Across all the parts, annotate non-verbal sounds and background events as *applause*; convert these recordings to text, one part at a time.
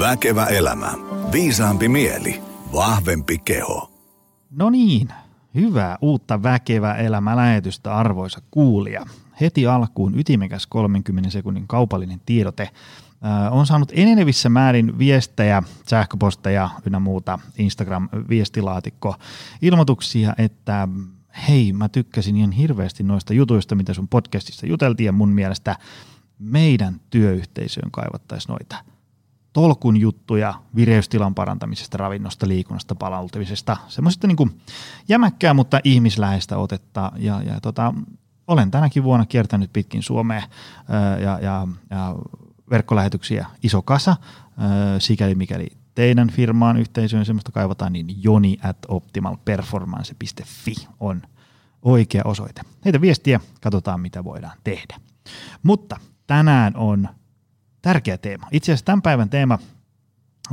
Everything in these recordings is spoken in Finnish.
Väkevä elämä. Viisaampi mieli. Vahvempi keho. No niin, hyvää uutta väkevä elämä lähetystä arvoisa kuulija. Heti alkuun ytimekäs 30 sekunnin kaupallinen tiedote. Äh, on saanut enenevissä määrin viestejä, sähköposteja ynnä muuta Instagram-viestilaatikko ilmoituksia, että hei, mä tykkäsin ihan hirveästi noista jutuista, mitä sun podcastissa juteltiin ja mun mielestä meidän työyhteisöön kaivattaisiin noita tolkun juttuja vireystilan parantamisesta, ravinnosta, liikunnasta, palautumisesta, semmoisesta niin jämäkkää, mutta ihmisläheistä otetta. Ja, ja tota, olen tänäkin vuonna kiertänyt pitkin Suomea ja, ja, ja verkkolähetyksiä iso kasa, sikäli mikäli teidän firmaan yhteisöön semmoista kaivataan, niin joni at optimalperformance.fi on oikea osoite. Heitä viestiä, katsotaan mitä voidaan tehdä. Mutta tänään on tärkeä teema. Itse asiassa tämän päivän teema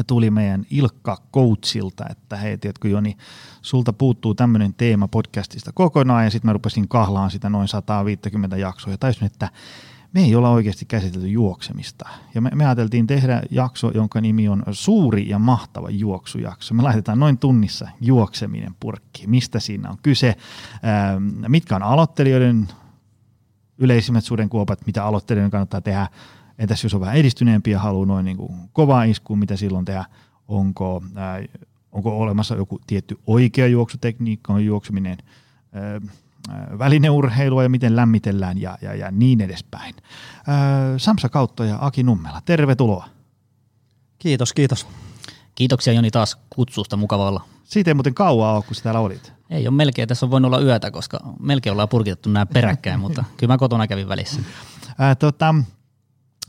tuli meidän Ilkka Coachilta, että hei, tiedätkö Joni, sulta puuttuu tämmöinen teema podcastista kokonaan, ja sitten mä rupesin kahlaan sitä noin 150 jaksoa, ja taisin, että me ei olla oikeasti käsitelty juoksemista. Ja me, me ajateltiin tehdä jakso, jonka nimi on Suuri ja mahtava juoksujakso. Me laitetaan noin tunnissa juokseminen purkki. Mistä siinä on kyse? Ää, mitkä on aloittelijoiden yleisimmät sudenkuopat, mitä aloittelijoiden kannattaa tehdä? Entäs jos on vähän edistyneempi ja haluaa noin niin kuin kovaa iskuun, mitä silloin tehdä? Onko, ää, onko olemassa joku tietty oikea juoksutekniikka, on juokseminen ää, välineurheilua ja miten lämmitellään ja, ja, ja niin edespäin. Ää, Samsa Kautto ja Aki Nummela, tervetuloa. Kiitos, kiitos. Kiitoksia Joni taas kutsusta, mukava olla. Siitä ei muuten kauaa ole, kun sä täällä olit. Ei ole melkein, tässä on voinut olla yötä, koska melkein ollaan purkitettu nämä peräkkäin, *laughs* mutta kyllä mä kotona kävin välissä. Ää, tota,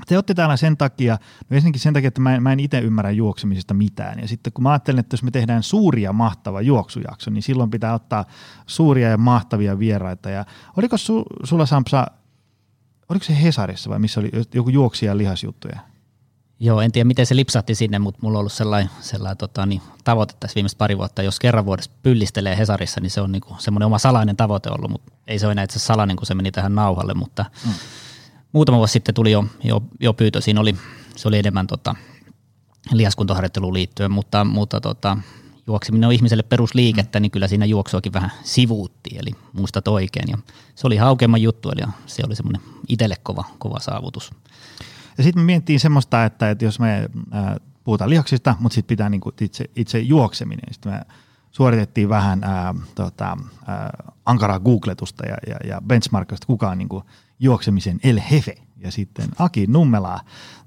te olette täällä sen takia, no ensinnäkin sen takia, että mä en, mä en itse ymmärrä juoksemisesta mitään. Ja sitten kun mä ajattelen, että jos me tehdään suuria mahtava juoksujakso, niin silloin pitää ottaa suuria ja mahtavia vieraita. Ja oliko su, sulla Sampsa, oliko se Hesarissa vai missä oli joku juoksija lihasjuttuja? Joo, en tiedä miten se lipsahti sinne, mutta mulla on ollut sellainen, sellainen tota, niin, tavoite tässä viimeiset pari vuotta. Jos kerran vuodessa pyllistelee Hesarissa, niin se on niinku semmoinen oma salainen tavoite ollut, mutta ei se ole enää itse salainen, kun se meni tähän nauhalle, mutta mm muutama vuosi sitten tuli jo, jo, jo pyytö. Siinä oli, se oli enemmän tota, lihaskuntoharjoitteluun liittyen, mutta, mutta tota, juokseminen on ihmiselle perusliikettä, niin kyllä siinä juoksuakin vähän sivuuttiin, eli muistat oikein. Ja se oli haukeamman juttu, eli se oli semmoinen itselle kova, kova saavutus. Ja sitten me miettii semmoista, että, että jos me puhutaan lihaksista, mutta sitten pitää niinku itse, itse juokseminen. Sitten me suoritettiin vähän ää, tota, ää, ankaraa googletusta ja, ja, ja benchmarkista, kuka on niin kuin, juoksemisen El Hefe. Ja sitten Aki Nummelaa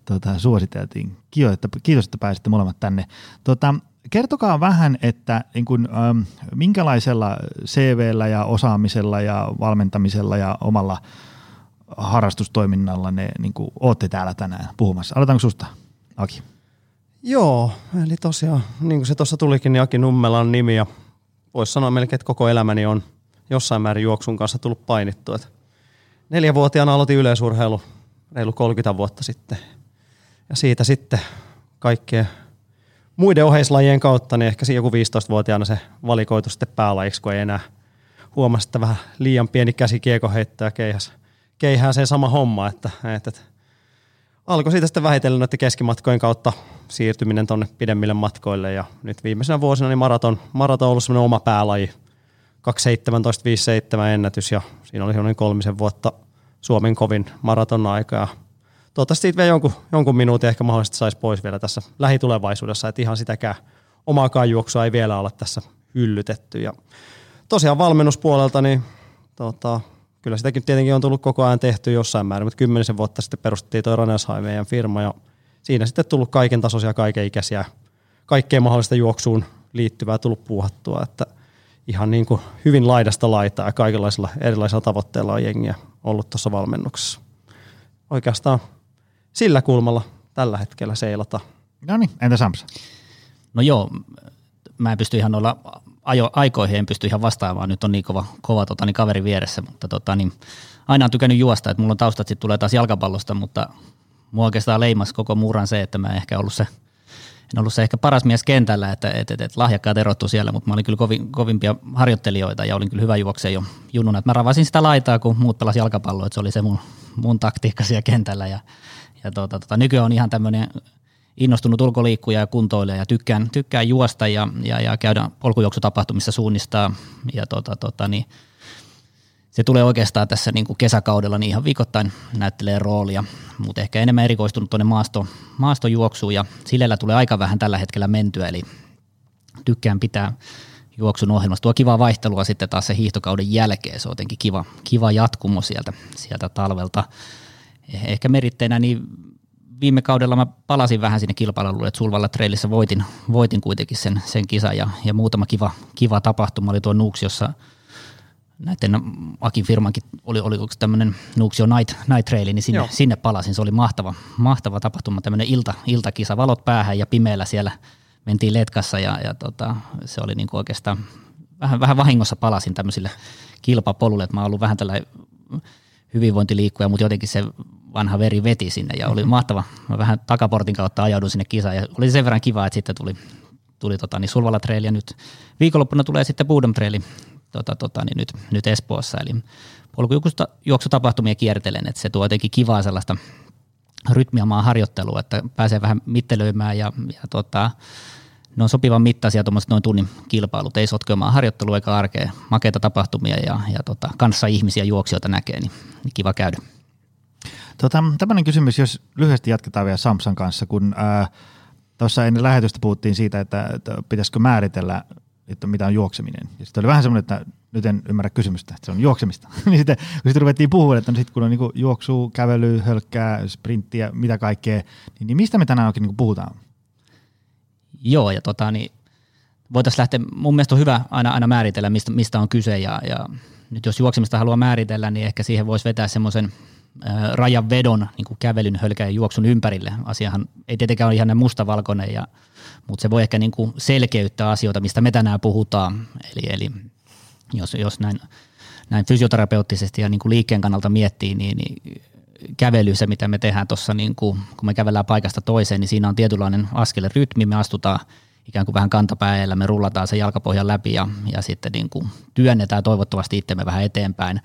tota, suositeltiin. Kiitos että, kiitos, että pääsitte molemmat tänne. Tota, kertokaa vähän, että niin kun, ähm, minkälaisella CVllä ja osaamisella ja valmentamisella ja omalla harrastustoiminnalla ne niin kuin, ootte täällä tänään puhumassa. Aloitanko susta, Aki? Joo, eli tosiaan, niin kuin se tuossa tulikin, niin Aki Nummelan nimi ja voisi sanoa melkein, että koko elämäni on jossain määrin juoksun kanssa tullut painittua. Neljävuotiaana aloitin yleisurheilu reilu 30 vuotta sitten. Ja siitä sitten kaikkien muiden oheislajien kautta, niin ehkä joku 15-vuotiaana se valikoitu sitten päälajiksi, kun ei enää huomasi, että vähän liian pieni käsi kieko heittää keihäs, keihää se sama homma, että, että, että alkoi siitä sitten vähitellen noiden keskimatkojen kautta siirtyminen tonne pidemmille matkoille ja nyt viimeisenä vuosina niin maraton, maraton on ollut semmoinen oma päälaji, 2.17.57 ennätys ja siinä oli noin kolmisen vuotta Suomen kovin maraton aika ja toivottavasti siitä vielä jonkun, jonkun minuutin ehkä mahdollisesti saisi pois vielä tässä lähitulevaisuudessa, että ihan sitäkään omaakaan juoksua ei vielä ole tässä hyllytetty. Ja tosiaan valmennuspuolelta niin tota, kyllä sitäkin tietenkin on tullut koko ajan tehty jossain määrin, mutta kymmenisen vuotta sitten perustettiin toi Ranesheim meidän firma ja siinä sitten tullut kaiken tasoisia, kaiken ikäisiä, kaikkeen mahdollista juoksuun liittyvää tullut puuhattua, että ihan niin kuin hyvin laidasta laitaa ja kaikenlaisilla erilaisilla tavoitteilla on jengiä ollut tuossa valmennuksessa. Oikeastaan sillä kulmalla tällä hetkellä seilata. No niin, entä Samsa? No joo, mä en pysty ihan olla ajo, aikoihin en pysty ihan vastaamaan, nyt on niin kova, kova tota, niin kaveri vieressä, mutta tota, niin, aina on tykännyt juosta, että mulla on taustat sitten tulee taas jalkapallosta, mutta mua oikeastaan leimas koko muuran se, että mä en ehkä ollut se, en ollut se ehkä paras mies kentällä, että et, et, et lahjakkaat erottu siellä, mutta mä olin kyllä kovin, kovimpia harjoittelijoita ja olin kyllä hyvä juokse jo junnuna, että mä ravasin sitä laitaa, kun muut pelas jalkapalloa, että se oli se mun, mun taktiikka siellä kentällä. Ja, ja tota, tota, nykyään on ihan tämmöinen innostunut ulkoliikkuja ja kuntoilija ja tykkään, tykkään juosta ja, ja, ja käydä polkujuoksutapahtumissa suunnistaa. Ja tota, tota, niin se tulee oikeastaan tässä niin kuin kesäkaudella niin ihan viikoittain näyttelee roolia, mutta ehkä enemmän erikoistunut tuonne maasto, maastojuoksuun ja sillä tulee aika vähän tällä hetkellä mentyä, eli tykkään pitää juoksun ohjelmasta. Tuo kivaa vaihtelua sitten taas se hiihtokauden jälkeen, se on jotenkin kiva, kiva jatkumo sieltä, sieltä talvelta. Ehkä meritteinä niin viime kaudella mä palasin vähän sinne kilpailulle, että Sulvalla Trailissa voitin, voitin kuitenkin sen, sen kisan ja, ja muutama kiva, kiva tapahtuma oli tuo Nuuksiossa näiden Akin firmankin oli, oli tämmöinen Nuuksio Night, Night Trail, niin sinne, sinne palasin. Se oli mahtava, mahtava tapahtuma, tämmöinen ilta, iltakisa, valot päähän ja pimeällä siellä mentiin letkassa ja, ja tota, se oli niin kuin oikeastaan vähän, vähän vahingossa palasin tämmöisille kilpapolulle, että mä oon ollut vähän tällä hyvinvointiliikkuja, mutta jotenkin se vanha veri veti sinne ja oli mahtava. Mä vähän takaportin kautta ajaudun sinne kisaan ja oli sen verran kiva, että sitten tuli, tuli tota, niin Sulvala Trail ja nyt viikonloppuna tulee sitten Budem Trail tota, tota, niin nyt, nyt Espoossa. Eli polkujuoksutapahtumia kiertelen, että se tuo jotenkin kivaa sellaista rytmiamaa harjoittelua, että pääsee vähän mittelöimään ja, ja tota, ne on sopivan mittaisia tuommoiset noin tunnin kilpailut, ei sotkemaan harjoittelua eikä arkea, makeita tapahtumia ja, ja tota, kanssa ihmisiä juoksijoita näkee, niin, niin kiva käydä. Tota, tämmöinen kysymys, jos lyhyesti jatketaan vielä Samsan kanssa, kun tuossa ennen lähetystä puhuttiin siitä, että, että pitäisikö määritellä, että mitä on juokseminen. Ja sitten oli vähän semmoinen, että nyt en ymmärrä kysymystä, että se on juoksemista. *laughs* niin sitten, kun sitten ruvettiin puhumaan, että no sit kun on niin juoksu, kävely, hölkkää, sprinttiä, mitä kaikkea, niin, niin mistä me tänään oikein niin puhutaan? Joo, ja tota, niin voitaisiin lähteä, mun mielestä on hyvä aina, aina määritellä, mistä, mistä on kyse, ja, ja nyt jos juoksemista haluaa määritellä, niin ehkä siihen voisi vetää semmoisen rajan vedon niin kuin kävelyn, hölkän ja juoksun ympärille. Asiahan ei tietenkään ole ihan mustavalkoinen, ja, mutta se voi ehkä niin kuin selkeyttää asioita, mistä me tänään puhutaan. Eli, eli jos, jos näin, näin fysioterapeuttisesti ja niin kuin liikkeen kannalta miettii, niin, niin kävely, se mitä me tehdään tuossa, niin kun me kävellään paikasta toiseen, niin siinä on tietynlainen rytmi, me astutaan ikään kuin vähän kantapäällä, me rullataan se jalkapohjan läpi ja, ja sitten niin kuin työnnetään toivottavasti itsemme vähän eteenpäin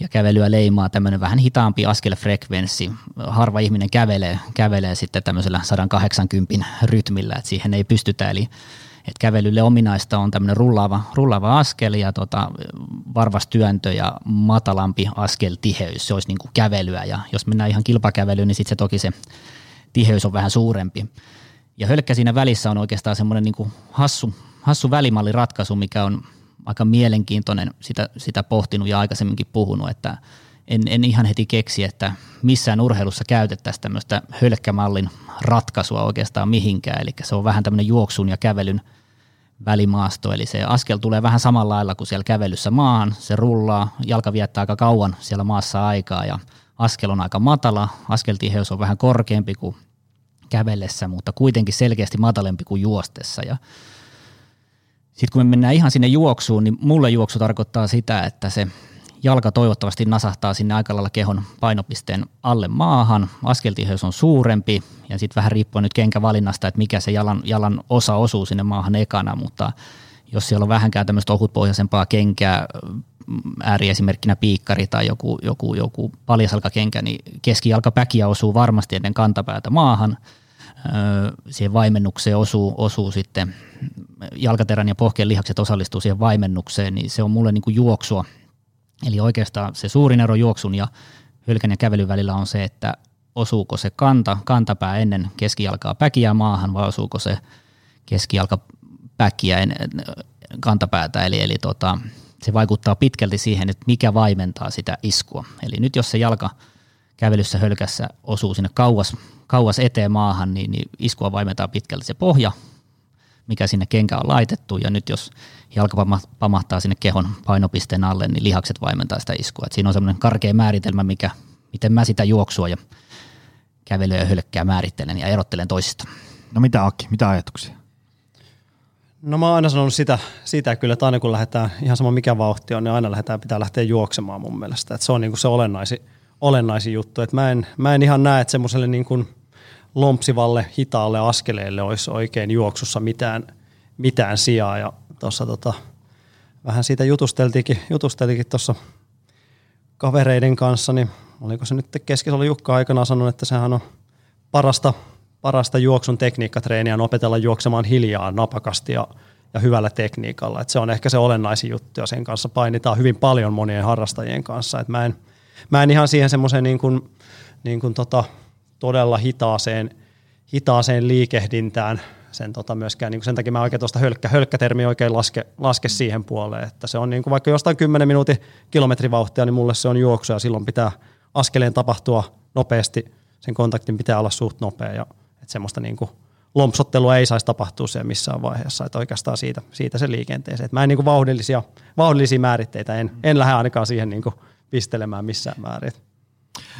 ja kävelyä leimaa tämmöinen vähän hitaampi askelfrekvenssi. Harva ihminen kävelee, kävelee sitten tämmöisellä 180 rytmillä, että siihen ei pystytä, eli että kävelylle ominaista on tämmöinen rullaava, rullaava askel ja tota, varvas työntö ja matalampi askeltiheys, se olisi niin kuin kävelyä ja jos mennään ihan kilpakävelyyn, niin sitten se toki se tiheys on vähän suurempi. Ja hölkkä siinä välissä on oikeastaan semmoinen niin kuin hassu, hassu välimalliratkaisu, mikä on aika mielenkiintoinen sitä, sitä pohtinut ja aikaisemminkin puhunut, että en, en ihan heti keksi, että missään urheilussa käytettäisiin tämmöistä hölkkämallin ratkaisua oikeastaan mihinkään, eli se on vähän tämmöinen juoksun ja kävelyn välimaasto, eli se askel tulee vähän samalla lailla kuin siellä kävelyssä maahan, se rullaa, jalka viettää aika kauan siellä maassa aikaa ja askel on aika matala, askeltiheys on vähän korkeampi kuin kävellessä, mutta kuitenkin selkeästi matalempi kuin juostessa. Ja sitten kun me mennään ihan sinne juoksuun, niin mulle juoksu tarkoittaa sitä, että se jalka toivottavasti nasahtaa sinne aika lailla kehon painopisteen alle maahan, askeltiheys on suurempi ja sitten vähän riippuen nyt kenkävalinnasta, että mikä se jalan, jalan osa osuu sinne maahan ekana, mutta jos siellä on vähänkään tämmöistä ohutpohjaisempaa kenkää, ääriesimerkkinä piikkari tai joku, joku, joku paljasalkakenkä, niin keskijalkapäkiä osuu varmasti ennen kantapäätä maahan – siihen vaimennukseen osuu, osuu sitten jalkaterän ja pohkeen lihakset osallistuu siihen vaimennukseen, niin se on mulle niin kuin juoksua. Eli oikeastaan se suurin ero juoksun ja hylkän ja kävelyn välillä on se, että osuuko se kanta, kantapää ennen keskijalkaa päkiä maahan vai osuuko se keskijalka päkiä ennen kantapäätä. Eli, eli tota, se vaikuttaa pitkälti siihen, että mikä vaimentaa sitä iskua. Eli nyt jos se jalka kävelyssä hölkässä osuu sinne kauas kauas eteen maahan, niin, niin iskua vaimentaa pitkälti se pohja, mikä sinne kenkä on laitettu, ja nyt jos jalka pamahtaa sinne kehon painopisteen alle, niin lihakset vaimentaa sitä iskua. Et siinä on semmoinen karkea määritelmä, mikä, miten mä sitä juoksua ja kävelyä ja hölkkää määrittelen ja erottelen toisista. No mitä Akki, mitä ajatuksia? No mä oon aina sanonut sitä, sitä kyllä, että aina kun lähdetään, ihan sama mikä vauhti on, niin aina lähdetään, pitää lähteä juoksemaan mun mielestä. Että se on niin kuin se olennaisin, olennaisin juttu. Että mä, en, mä en ihan näe, että semmoiselle niin kuin – lompsivalle hitaalle askeleelle olisi oikein juoksussa mitään, mitään sijaa. Ja tuossa tota, vähän siitä jutusteltiinkin, jutusteltiinkin kavereiden kanssa, niin oliko se nyt keskellä oli Jukka aikana sanonut, että sehän on parasta, parasta juoksun tekniikkatreeniä on opetella juoksemaan hiljaa, napakasti ja, ja hyvällä tekniikalla. Et se on ehkä se olennaisin juttu ja sen kanssa painitaan hyvin paljon monien harrastajien kanssa. Et mä, en, mä en ihan siihen semmoiseen niin kuin, niin kuin tota, todella hitaaseen, hitaaseen liikehdintään sen tota myöskään, niin kuin sen takia mä oikein tuosta hölkkä, hölkkätermi oikein laske, laske siihen puoleen, että se on niin kuin vaikka jostain 10 minuutin kilometrivauhtia, niin mulle se on juoksu ja silloin pitää askeleen tapahtua nopeasti, sen kontaktin pitää olla suht nopea ja että semmoista niin kuin lompsottelua ei saisi tapahtua siellä missään vaiheessa, että oikeastaan siitä, siitä se liikenteeseen. Että mä en niin kuin vauhdillisia, vauhdillisia määritteitä, en, en lähde ainakaan siihen niin kuin pistelemään missään määrin.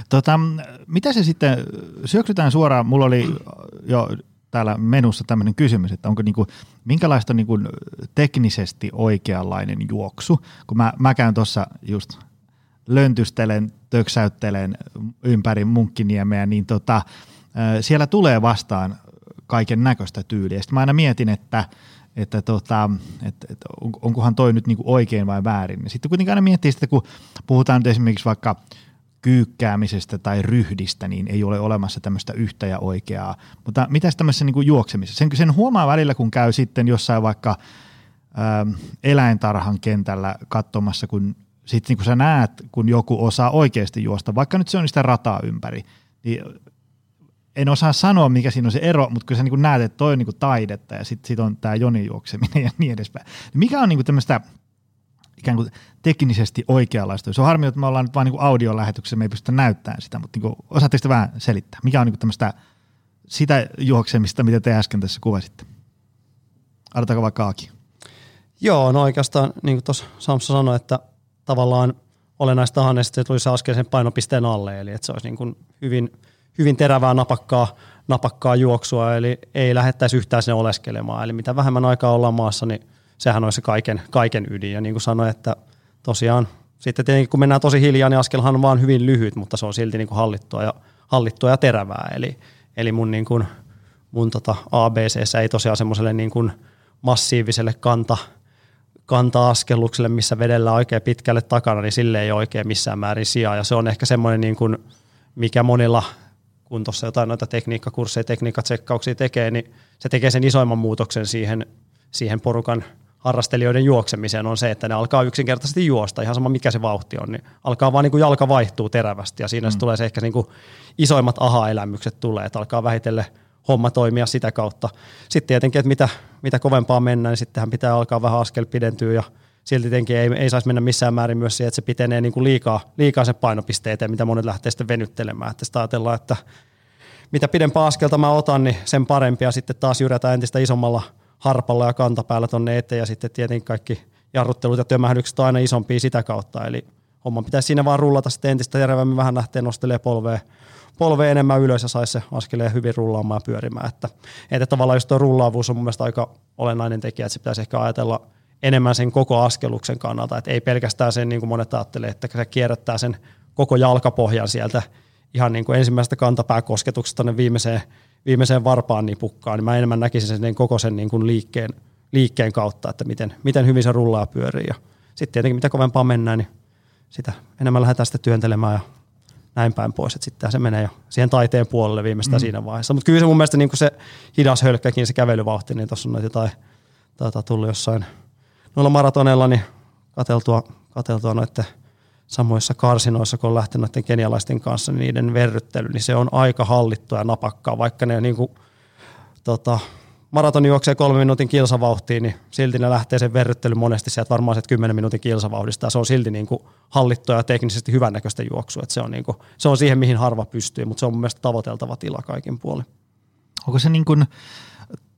Tota, mitä se sitten, syöksytään suoraan, mulla oli jo täällä menussa tämmöinen kysymys, että onko niinku, minkälaista niinku teknisesti oikeanlainen juoksu, kun mä, mä käyn tuossa just löntystelen, töksäyttelen ympäri Munkkiniemeä, niin tota, siellä tulee vastaan kaiken näköistä tyyliä. Sitten mä aina mietin, että, että, tota, että, että onkohan toi nyt niinku oikein vai väärin. Sitten kuitenkin aina miettii että kun puhutaan nyt esimerkiksi vaikka kyykkäämisestä tai ryhdistä, niin ei ole olemassa tämmöistä yhtä ja oikeaa. Mutta mitä tämmöisessä niin juoksemisessa? Sen, sen huomaa välillä, kun käy sitten jossain vaikka ä, eläintarhan kentällä katsomassa, kun sitten niin kun sä näet, kun joku osaa oikeasti juosta, vaikka nyt se on sitä rataa ympäri, niin en osaa sanoa, mikä siinä on se ero, mutta kun sä niin näet, että toi on niin taidetta ja sitten sit on tämä joni juokseminen *laughs* ja niin edespäin. Mikä on niin tämmöistä ikään kuin teknisesti oikeanlaista. Se on harmi, että me ollaan nyt vain niin audiolähetyksessä, me ei pystytä näyttämään sitä, mutta niin osaatteko vähän selittää? Mikä on niin tämmöistä sitä juoksemista, mitä te äsken tässä kuvasitte? Aloitetaanko vaikka Aki? Joo, no oikeastaan niin kuin tuossa Samsa sanoi, että tavallaan olennaista on, että se tulisi askel sen painopisteen alle, eli että se olisi niin kuin hyvin, hyvin terävää napakkaa, napakkaa juoksua, eli ei lähettäisi yhtään sinne oleskelemaan. Eli mitä vähemmän aikaa ollaan maassa, niin sehän olisi se kaiken, kaiken ydin. Ja niin kuin sanoin, että tosiaan sitten tietenkin kun mennään tosi hiljaa, niin askelhan on vaan hyvin lyhyt, mutta se on silti niin kuin hallittua, ja, hallittua ja terävää. Eli, eli mun, niin kuin, mun tota ABC ei tosiaan semmoiselle niin kuin massiiviselle kanta, kanta-askellukselle, missä vedellä oikein pitkälle takana, niin sille ei oikein missään määrin sijaa. Ja se on ehkä semmoinen, niin kuin, mikä monilla, kun tuossa jotain noita tekniikkakursseja, tekniikkatsekkauksia tekee, niin se tekee sen isoimman muutoksen siihen, siihen porukan – harrastelijoiden juoksemiseen on se, että ne alkaa yksinkertaisesti juosta, ihan sama mikä se vauhti on, niin alkaa vaan niin kuin jalka vaihtuu terävästi ja siinä mm. se tulee se ehkä niin kuin isoimmat aha-elämykset tulee, että alkaa vähitellen homma toimia sitä kautta. Sitten tietenkin, että mitä, mitä kovempaa mennään, niin sittenhän pitää alkaa vähän askel pidentyä ja silti tietenkin ei, ei saisi mennä missään määrin myös siihen, että se pitenee niin kuin liikaa, liikaa sen painopisteet, mitä monet lähtee sitten venyttelemään. Että sitä ajatellaan, että mitä pidempää askelta mä otan, niin sen parempi ja sitten taas jyrätään entistä isommalla – harpalla ja kantapäällä tonne eteen ja sitten tietenkin kaikki jarruttelut ja tömähdykset on aina isompia sitä kautta. Eli homma pitäisi siinä vaan rullata sitten entistä terävämmin vähän lähteä nostelemaan polvea, polvea enemmän ylös ja saisi se askeleen hyvin rullaamaan ja pyörimään. Että, että tavallaan just tuo rullaavuus on mun mielestä aika olennainen tekijä, että se pitäisi ehkä ajatella enemmän sen koko askeluksen kannalta, että ei pelkästään sen niin kuin monet ajattelee, että se kierrättää sen koko jalkapohjan sieltä ihan niin kuin ensimmäisestä kantapääkosketuksesta tuonne viimeiseen viimeiseen varpaan nipukkaan, niin mä enemmän näkisin sen niin koko sen niin kuin liikkeen, liikkeen kautta, että miten, miten hyvin se rullaa pyörii. Ja sitten tietenkin mitä kovempaa mennään, niin sitä enemmän lähdetään sitten työntelemään ja näin päin pois, että sitten se menee jo siihen taiteen puolelle viimeistään mm. siinä vaiheessa. Mutta kyllä se mun mielestä niin kuin se hidas hölkkäkin, se kävelyvauhti, niin tuossa on jotain tuota, tullut jossain noilla maratoneilla, niin kateltua, kateltua noiden – samoissa karsinoissa, kun on lähtenyt noiden kenialaisten kanssa, niin niiden verryttely, niin se on aika hallittua ja napakkaa, vaikka ne niin kuin, tota, maratoni juoksee kolme minuutin kilsavauhtiin, niin silti ne lähtee sen verryttely monesti sieltä varmaan se 10 minuutin kilsavauhdista, se on silti niin kuin hallittua ja teknisesti hyvännäköistä juoksua, se on, niin kuin, se on siihen, mihin harva pystyy, mutta se on mun mielestä tavoiteltava tila kaikin puolin. Onko se niin kuin,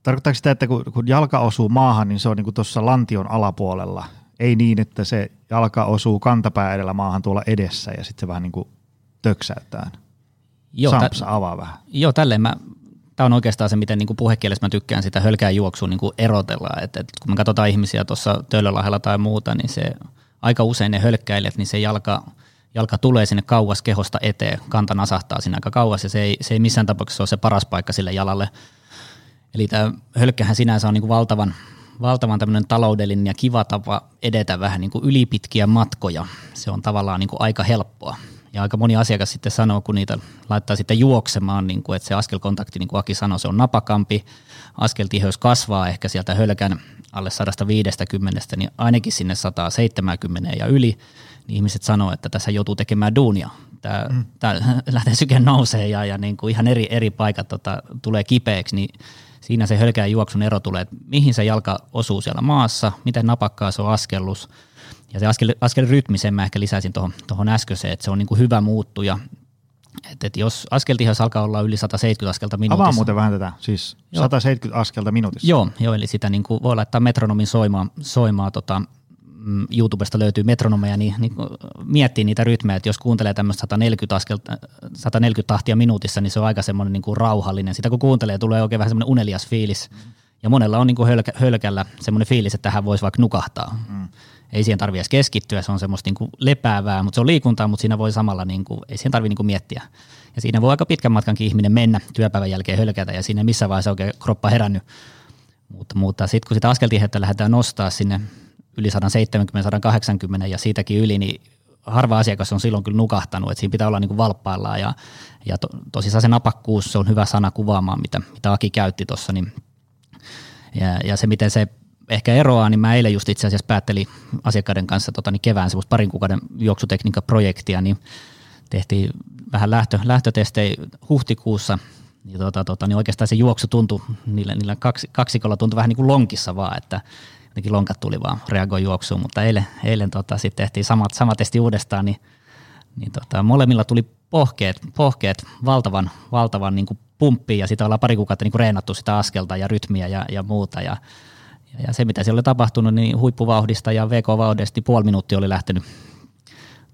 tarkoittaako sitä, että kun, kun jalka osuu maahan, niin se on niin kuin tuossa lantion alapuolella, ei niin, että se jalka osuu kantapää edellä maahan tuolla edessä ja sitten se vähän niin kuin töksäyttää. Joo, Sampsa, tä- avaa vähän. Joo, tälleen mä, tämä on oikeastaan se, miten niin puhekielessä mä tykkään sitä hölkää juoksua niin erotella. Et, et, kun me katsotaan ihmisiä tuossa Töölölahella tai muuta, niin se aika usein ne hölkkäilijät, niin se jalka, jalka tulee sinne kauas kehosta eteen, kanta nasahtaa sinne aika kauas ja se ei, se ei missään tapauksessa ole se paras paikka sille jalalle. Eli tämä hölkkähän sinänsä on niin valtavan, valtavan tämmöinen taloudellinen ja kiva tapa edetä vähän niin kuin ylipitkiä matkoja. Se on tavallaan niin kuin aika helppoa. ja aika moni asiakas sitten sanoo, kun niitä laittaa sitten juoksemaan, niin kuin, että se askelkontakti, niin kuin Aki sanoi, se on napakampi, askeltiheys kasvaa ehkä sieltä hölkän alle 150, niin ainakin sinne 170 ja yli, niin ihmiset sanoo, että tässä joutuu tekemään duunia. Tämä, mm. tämä *laughs* lähtee syke nousee ja, ja niin kuin ihan eri, eri paikat tota, tulee kipeäksi, niin siinä se hölkää juoksun ero tulee, että mihin se jalka osuu siellä maassa, miten napakkaa se on askellus. Ja se askel, askelrytmi, sen mä ehkä lisäisin tuohon äskeiseen, että se on niin kuin hyvä muuttuja. Et, et jos askeltihous alkaa olla yli 170 askelta minuutissa. Avaa muuten vähän tätä, siis joo. 170 askelta minuutissa. Joo, joo eli sitä niin kuin voi laittaa metronomin soimaa, soimaa tota, mm, YouTubesta löytyy metronomeja, niin, niin miettii niitä rytmejä, että jos kuuntelee tämmöistä 140, askelta, 140 tahtia minuutissa, niin se on aika semmoinen niin kuin rauhallinen. Sitä kun kuuntelee, tulee oikein vähän semmoinen unelias fiilis. Ja monella on niin kuin hölkä, hölkällä semmoinen fiilis, että tähän voisi vaikka nukahtaa. Mm. Ei siihen tarvitse edes keskittyä, se on semmoista niin kuin lepäävää, mutta se on liikuntaa, mutta siinä voi samalla, niin kuin, ei siihen tarvitse niin kuin miettiä. Ja siinä voi aika pitkän matkankin ihminen mennä työpäivän jälkeen hölkätä ja siinä missä vaiheessa oikein kroppa herännyt. Mutta, mutta sitten kun sitä askeltihettä lähdetään nostaa sinne yli 170-180 ja siitäkin yli, niin harva asiakas on silloin kyllä nukahtanut, että siinä pitää olla niin kuin valppaillaan ja, ja to, tosissaan se napakkuus, se on hyvä sana kuvaamaan, mitä, mitä Aki käytti tuossa, niin ja, ja se miten se ehkä eroaa, niin mä eilen just itse asiassa päättelin asiakkaiden kanssa tota, niin kevään semmoista parin kuukauden juoksutekniikkaprojektia, niin tehtiin vähän lähtö, lähtötestejä huhtikuussa, niin, tota, tota, niin oikeastaan se juoksu tuntui, niillä, niillä kaksi, kaksikolla tuntui vähän niin kuin lonkissa vaan, että jotenkin lonkat tuli vaan reagoi juoksuun, mutta eilen, eilen tota, sitten tehtiin samat, sama testi uudestaan, niin, niin tota, molemmilla tuli pohkeet, pohkeet valtavan, valtavan niin kuin pumppiin ja sitä ollaan pari kuukautta niin kuin reenattu sitä askelta ja rytmiä ja, ja muuta ja, ja se mitä siellä oli tapahtunut, niin huippuvauhdista ja VK-vauhdista niin puoli minuuttia oli lähtenyt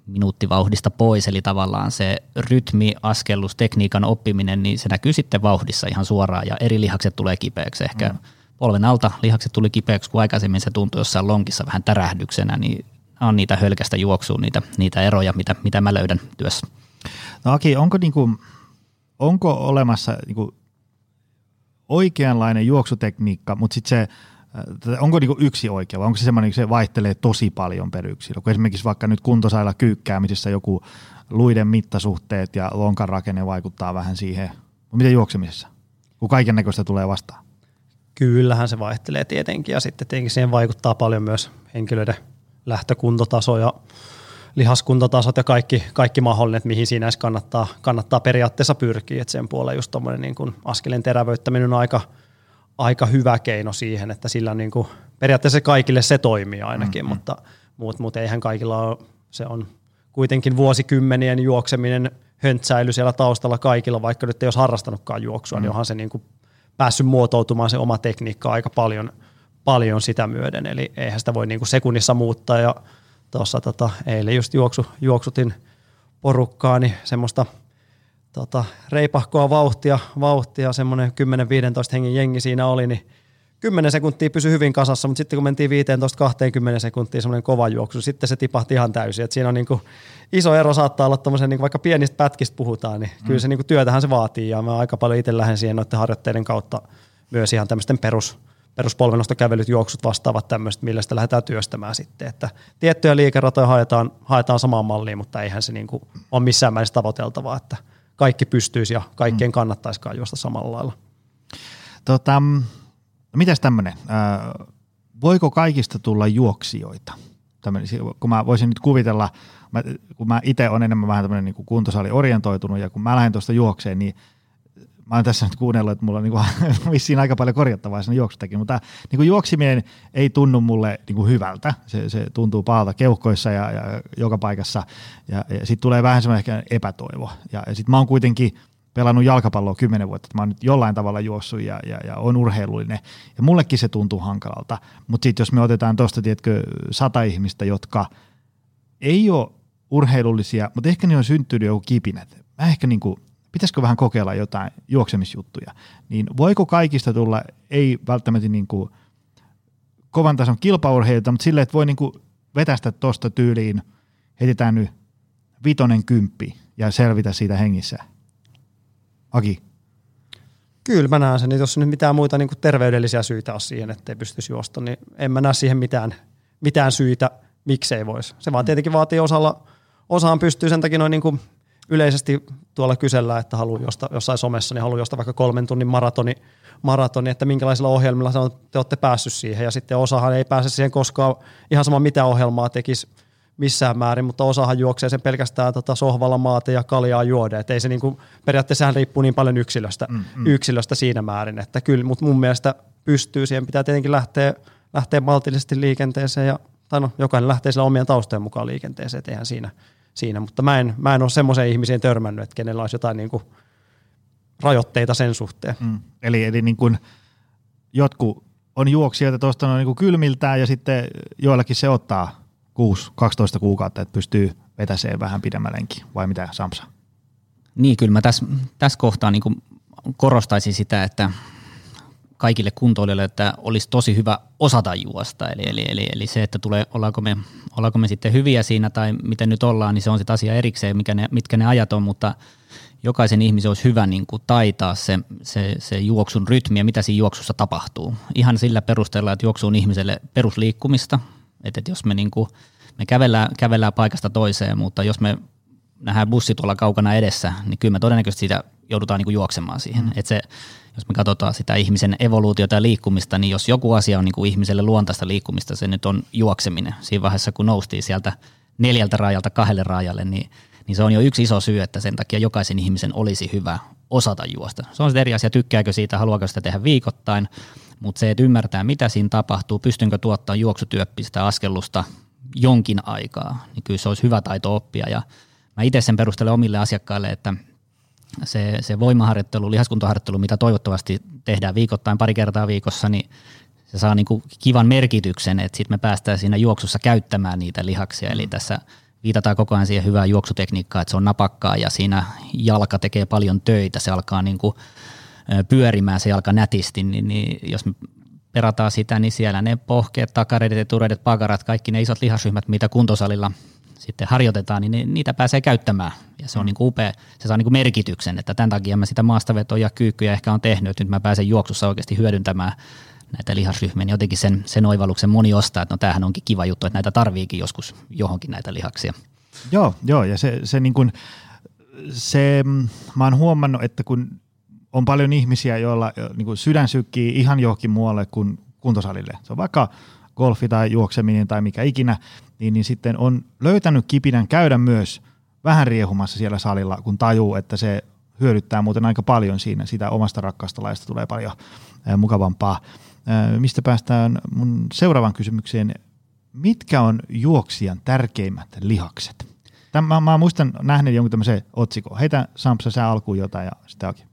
minuuttivauhdista pois, eli tavallaan se rytmi, askellus, tekniikan oppiminen, niin se näkyy sitten vauhdissa ihan suoraan ja eri lihakset tulee kipeäksi. Ehkä mm polven alta lihakset tuli kipeäksi, kun aikaisemmin se tuntui jossain lonkissa vähän tärähdyksenä, niin on niitä hölkästä juoksua, niitä, niitä eroja, mitä, mitä mä löydän työssä. No Aki, onko, niinku, onko olemassa niinku oikeanlainen juoksutekniikka, mutta sitten se, äh, onko niinku yksi oikea vai onko se semmoinen, että se vaihtelee tosi paljon per yksilö? Kun esimerkiksi vaikka nyt kuntosailla kyykkäämisessä joku luiden mittasuhteet ja lonkan rakenne vaikuttaa vähän siihen. Miten juoksemisessa? Kun kaiken näköistä tulee vastaan. Kyllähän se vaihtelee tietenkin ja sitten tietenkin siihen vaikuttaa paljon myös henkilöiden lähtökuntotaso ja lihaskuntotasot ja kaikki, kaikki mahdollinen, että mihin siinä edes kannattaa, kannattaa periaatteessa pyrkiä. Että sen puolella just tuommoinen niin kuin askeleen terävöittäminen on aika, aika hyvä keino siihen, että sillä niin kuin, periaatteessa kaikille se toimii ainakin, mm-hmm. mutta muut, muut eihän kaikilla ole, se on kuitenkin vuosikymmenien juokseminen höntsäily siellä taustalla kaikilla, vaikka nyt ei olisi harrastanutkaan juoksua, mm. niin onhan se niin kuin päässyt muotoutumaan se oma tekniikka aika paljon, paljon sitä myöden, eli eihän sitä voi niinku sekunnissa muuttaa. Ja tuossa tota, eilen just juoksu, juoksutin porukkaa, niin semmoista tota, reipahkoa vauhtia, vauhtia. Semmoinen 10-15 hengen jengi siinä oli, niin 10 sekuntia pysyi hyvin kasassa, mutta sitten kun mentiin 15-20 sekuntia semmoinen kova juoksu, sitten se tipahti ihan täysin. Et siinä on niinku iso ero saattaa olla tommosen, niinku vaikka pienistä pätkistä puhutaan, niin mm. kyllä se niinku työtähän se vaatii ja mä aika paljon itse lähden siihen noiden harjoitteiden kautta myös ihan tämmöisten perus, peruspolvenostokävelyt, juoksut vastaavat tämmöistä, millä sitä lähdetään työstämään sitten. Että tiettyjä liikeratoja haetaan, haetaan samaan malliin, mutta eihän se niinku ole missään määrin tavoiteltavaa, että kaikki pystyisi ja kaikkien mm. kannattaisikaan juosta samalla lailla. Tota, No mitäs tämmöinen, voiko kaikista tulla juoksijoita? Tämmönen, kun mä voisin nyt kuvitella, mä, kun mä itse olen enemmän vähän tämmöinen niin kuntosali orientoitunut ja kun mä lähden tuosta juokseen, niin mä oon tässä nyt kuunnellut, että mulla on niin *laughs* vissiin aika paljon korjattavaa siinä juoksustakin, mutta niin juoksiminen ei tunnu mulle niin kuin hyvältä. Se, se tuntuu pahalta keuhkoissa ja, ja joka paikassa ja, ja sitten tulee vähän semmoinen ehkä epätoivo. Ja, ja sitten mä oon kuitenkin – pelannut jalkapalloa kymmenen vuotta, että mä oon nyt jollain tavalla juossut ja, ja, ja on urheilullinen. Ja mullekin se tuntuu hankalalta. Mutta sitten jos me otetaan tuosta, tiedätkö, sata ihmistä, jotka ei ole urheilullisia, mutta ehkä ne on syntynyt joku kipinät. Mä ehkä niin kuin, pitäisikö vähän kokeilla jotain juoksemisjuttuja. Niin voiko kaikista tulla, ei välttämättä niin kuin kovan tason kilpaurheilijoita, mutta silleen, että voi niin kuin vetästä tuosta tyyliin, heitetään nyt vitonen kymppi ja selvitä siitä hengissä – Aki? Kyllä mä näen sen, jos nyt mitään muita niin kuin terveydellisiä syitä on siihen, ettei pystyisi juosta, niin en mä näe siihen mitään, mitään syitä, miksei voisi. Se vaan tietenkin vaatii osalla, osaan pystyy sen takia noin niin kuin yleisesti tuolla kysellään, että haluaa josta, jossain somessa, niin haluaa jostain vaikka kolmen tunnin maratoni, maratoni, että minkälaisilla ohjelmilla te olette päässyt siihen. Ja sitten osahan ei pääse siihen koskaan ihan sama mitä ohjelmaa tekisi missään määrin, mutta osahan juoksee sen pelkästään tota sohvalla maate ja kaljaa juoda. Et ei se niinku, periaatteessa riippuu niin paljon yksilöstä, mm, mm. yksilöstä siinä määrin, että kyllä, mutta mun mielestä pystyy, siihen pitää tietenkin lähteä, lähteä maltillisesti liikenteeseen ja tai no, jokainen lähtee sillä omien taustojen mukaan liikenteeseen, et eihän siinä, siinä. mutta mä en, mä en ole semmoiseen ihmiseen törmännyt, että kenellä olisi jotain niinku rajoitteita sen suhteen. Mm. Eli, eli niin kuin jotkut on juoksijoita tuosta niin kylmiltään ja sitten joillakin se ottaa 6-12 kuukautta, että pystyy vetäseen vähän pidemmällenkin, vai mitä Samsa? Niin, kyllä mä tässä, tässä kohtaa niin korostaisin sitä, että kaikille kuntoilijoille, että olisi tosi hyvä osata juosta. Eli, eli, eli, eli se, että tulee, ollaanko, me, ollaanko me sitten hyviä siinä tai miten nyt ollaan, niin se on sitten asia erikseen, mikä ne, mitkä ne ajat on, mutta jokaisen ihmisen olisi hyvä niin kuin taitaa se, se, se juoksun rytmi ja mitä siinä juoksussa tapahtuu. Ihan sillä perusteella, että juoksu on ihmiselle perusliikkumista, että, että jos me, niin kuin, me kävellään, kävellään paikasta toiseen, mutta jos me nähdään bussi tuolla kaukana edessä, niin kyllä me todennäköisesti siitä joudutaan niin kuin juoksemaan siihen. Mm. Että se, jos me katsotaan sitä ihmisen evoluutiota ja liikkumista, niin jos joku asia on niin kuin ihmiselle luontaista liikkumista, se nyt on juokseminen. Siinä vaiheessa, kun noustiin sieltä neljältä rajalta kahdelle rajalle, niin, niin se on jo yksi iso syy, että sen takia jokaisen ihmisen olisi hyvä osata juosta. Se on sitten eri asia, tykkääkö siitä, haluaako sitä tehdä viikoittain, mutta se, että ymmärtää, mitä siinä tapahtuu, pystynkö tuottaa juoksutyöppistä askellusta jonkin aikaa, niin kyllä se olisi hyvä taito oppia. Ja mä itse sen perustelen omille asiakkaille, että se, se voimaharjoittelu, lihaskuntoharjoittelu, mitä toivottavasti tehdään viikoittain pari kertaa viikossa, niin se saa niin kuin kivan merkityksen, että sitten me päästään siinä juoksussa käyttämään niitä lihaksia. Eli tässä viitataan koko ajan siihen hyvään juoksutekniikkaan, että se on napakkaa ja siinä jalka tekee paljon töitä, se alkaa niin kuin pyörimään se jalka nätisti, niin, niin jos me perataan sitä, niin siellä ne pohkeet, takareidet, etureidet, pakarat, kaikki ne isot lihasryhmät, mitä kuntosalilla sitten harjoitetaan, niin niitä pääsee käyttämään. Ja se on niin kuin upea, se saa niin kuin merkityksen, että tämän takia mä sitä maastavetoja ja kyykkyjä ehkä on tehnyt, että nyt mä pääsen juoksussa oikeasti hyödyntämään näitä lihasryhmiä, niin jotenkin sen, sen oivalluksen moni ostaa, että no tämähän onkin kiva juttu, että näitä tarviikin joskus johonkin näitä lihaksia. Joo, joo ja se, se, niin kuin, se mä oon huomannut, että kun on paljon ihmisiä, joilla niin kuin sydän sykkii ihan johonkin muualle kuin kuntosalille. Se on vaikka golfi tai juokseminen tai mikä ikinä, niin, niin sitten on löytänyt kipinän käydä myös vähän riehumassa siellä salilla, kun tajuu, että se hyödyttää muuten aika paljon siinä. Sitä omasta rakkaasta laista tulee paljon mukavampaa. mistä päästään mun seuraavan kysymykseen. Mitkä on juoksijan tärkeimmät lihakset? Tämä, mä, mä muistan nähneet jonkun tämmöisen otsikon. Heitä Sampsa sä alkuun jotain ja sitä oikein.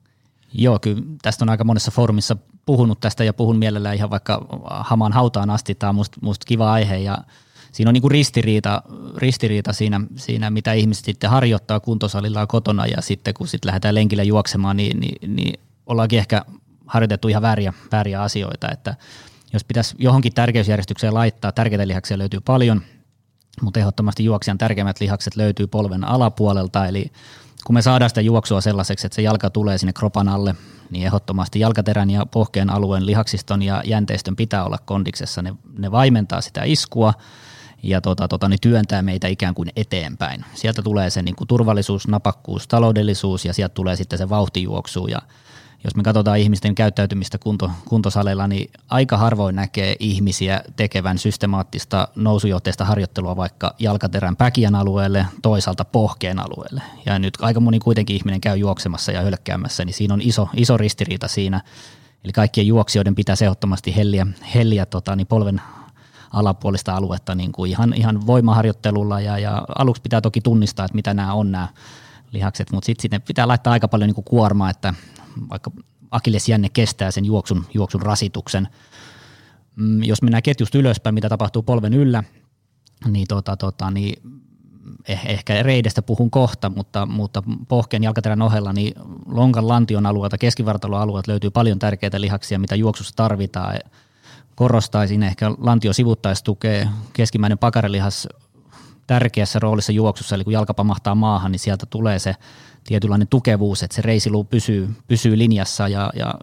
Joo, kyllä tästä on aika monessa foorumissa puhunut tästä ja puhun mielellään ihan vaikka hamaan hautaan asti. Tämä on musta, musta kiva aihe ja siinä on niin kuin ristiriita, ristiriita siinä, siinä, mitä ihmiset sitten harjoittaa kuntosalilla kotona ja sitten kun sitten lähdetään lenkillä juoksemaan, niin, niin, niin ollaankin ehkä harjoitettu ihan vääriä, vääriä asioita, että jos pitäisi johonkin tärkeysjärjestykseen laittaa, tärkeitä lihaksia löytyy paljon, mutta ehdottomasti juoksijan tärkeimmät lihakset löytyy polven alapuolelta, eli kun me saadaan sitä juoksua sellaiseksi, että se jalka tulee sinne kropan alle, niin ehdottomasti jalkaterän ja pohkeen alueen lihaksiston ja jänteistön pitää olla kondiksessa. Ne, ne vaimentaa sitä iskua ja tota, tota, ne työntää meitä ikään kuin eteenpäin. Sieltä tulee se niin kuin turvallisuus, napakkuus, taloudellisuus ja sieltä tulee sitten se vauhtijuoksu ja jos me katsotaan ihmisten käyttäytymistä kunto, kuntosaleilla, niin aika harvoin näkee ihmisiä tekevän systemaattista nousujohteista harjoittelua vaikka jalkaterän päkiän alueelle, toisaalta pohkeen alueelle. Ja nyt aika moni kuitenkin ihminen käy juoksemassa ja hölkkäämässä, niin siinä on iso, iso ristiriita siinä. Eli kaikkien juoksijoiden pitää ehdottomasti helliä, helliä tota, niin polven alapuolista aluetta niin kuin ihan, ihan voimaharjoittelulla ja, ja aluksi pitää toki tunnistaa, että mitä nämä on nämä lihakset, mutta sitten sinne pitää laittaa aika paljon niin kuin kuormaa, että vaikka akillesjänne kestää sen juoksun, juoksun rasituksen. Mm, jos mennään ketjusta ylöspäin, mitä tapahtuu polven yllä, niin, tota, tota, niin eh, ehkä reidestä puhun kohta, mutta, mutta pohkeen jalkaterän ohella niin lonkan lantion alueelta, keskivartalon alueelta löytyy paljon tärkeitä lihaksia, mitä juoksussa tarvitaan. Korostaisin ehkä lantio sivuttaistukee, keskimäinen pakarelihas tärkeässä roolissa juoksussa, eli kun jalka pamahtaa maahan, niin sieltä tulee se tietynlainen tukevuus, että se reisiluu pysyy, pysyy linjassa ja, ja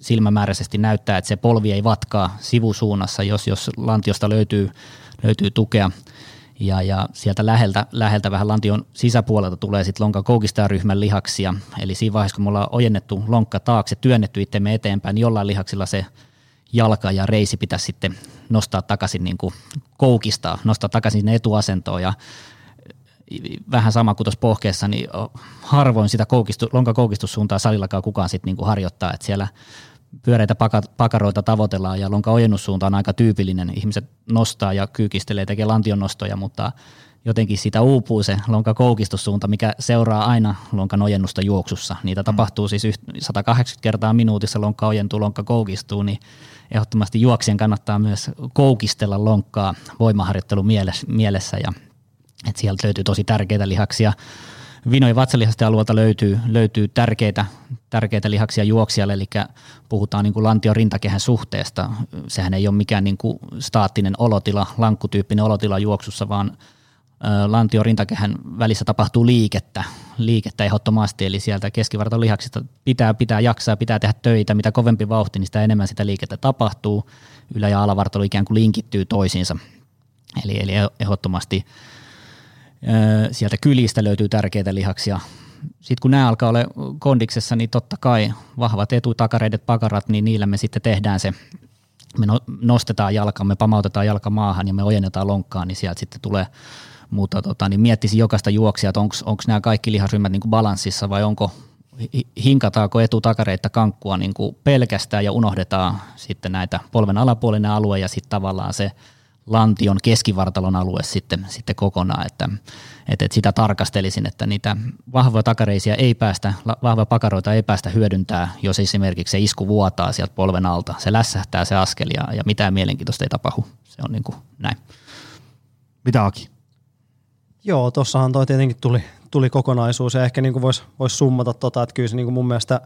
silmämääräisesti näyttää, että se polvi ei vatkaa sivusuunnassa, jos, jos lantiosta löytyy, löytyy tukea. Ja, ja sieltä läheltä, läheltä vähän lantion sisäpuolelta tulee sitten lonkakoukistaa-ryhmän lihaksia. Eli siinä vaiheessa, kun me ollaan ojennettu lonkka taakse, työnnetty itsemme eteenpäin, niin jollain lihaksilla se jalka ja reisi pitäisi sitten nostaa takaisin niin kuin koukistaa, nostaa takaisin sinne etuasentoon ja vähän sama kuin tuossa pohkeessa, niin harvoin sitä koukistu, lonkakoukistussuuntaa salillakaan kukaan sitten niin kuin harjoittaa, että siellä pyöreitä pakaroita tavoitellaan ja lonka ojennussuunta on aika tyypillinen. Ihmiset nostaa ja kyykistelee, tekee lantion nostoja, mutta jotenkin siitä uupuu se lonkakoukistussuunta, mikä seuraa aina lonkan ojennusta juoksussa. Niitä mm. tapahtuu siis 180 kertaa minuutissa, lonkka ojentuu, lonkka koukistuu, niin ehdottomasti juoksien kannattaa myös koukistella lonkkaa voimaharjoittelu mielessä ja että sieltä löytyy tosi tärkeitä lihaksia. Vino- ja vatsalihasten alueelta löytyy, löytyy tärkeitä, tärkeitä lihaksia juoksijalle, eli puhutaan niin kuin lantion rintakehän suhteesta. Sehän ei ole mikään niin kuin staattinen olotila, lankkutyyppinen olotila juoksussa, vaan lantion rintakehän välissä tapahtuu liikettä, liikettä ehdottomasti, eli sieltä keskivartalon lihaksista pitää, pitää jaksaa, pitää tehdä töitä, mitä kovempi vauhti, niin sitä enemmän sitä liikettä tapahtuu, ylä- ja alavartalo ikään kuin linkittyy toisiinsa, eli, eli ehdottomasti sieltä kylistä löytyy tärkeitä lihaksia. Sitten kun nämä alkaa olla kondiksessa, niin totta kai vahvat etutakareidet, pakarat, niin niillä me sitten tehdään se, me no, nostetaan jalka, me pamautetaan jalka maahan ja me ojennetaan lonkkaan, niin sieltä sitten tulee mutta tota, niin miettisin jokaista juoksia, että onko nämä kaikki lihasryhmät niin kuin balanssissa vai onko hinkataanko etutakareita kankkua niin kuin pelkästään ja unohdetaan sitten näitä polven alapuolinen alue ja sitten tavallaan se lantion keskivartalon alue sitten, sitten kokonaan, että, että, että sitä tarkastelisin, että niitä vahvoja takareisia ei päästä, vahvoja pakaroita ei päästä hyödyntää, jos esimerkiksi se isku vuotaa sieltä polven alta, se lässähtää se askel ja, ja mitään mielenkiintoista ei tapahdu, se on niin kuin näin. Mitä Aki? Joo, tuossahan toi tietenkin tuli, tuli kokonaisuus ja ehkä niin voisi vois summata tota, että kyllä se niin mun, mielestä,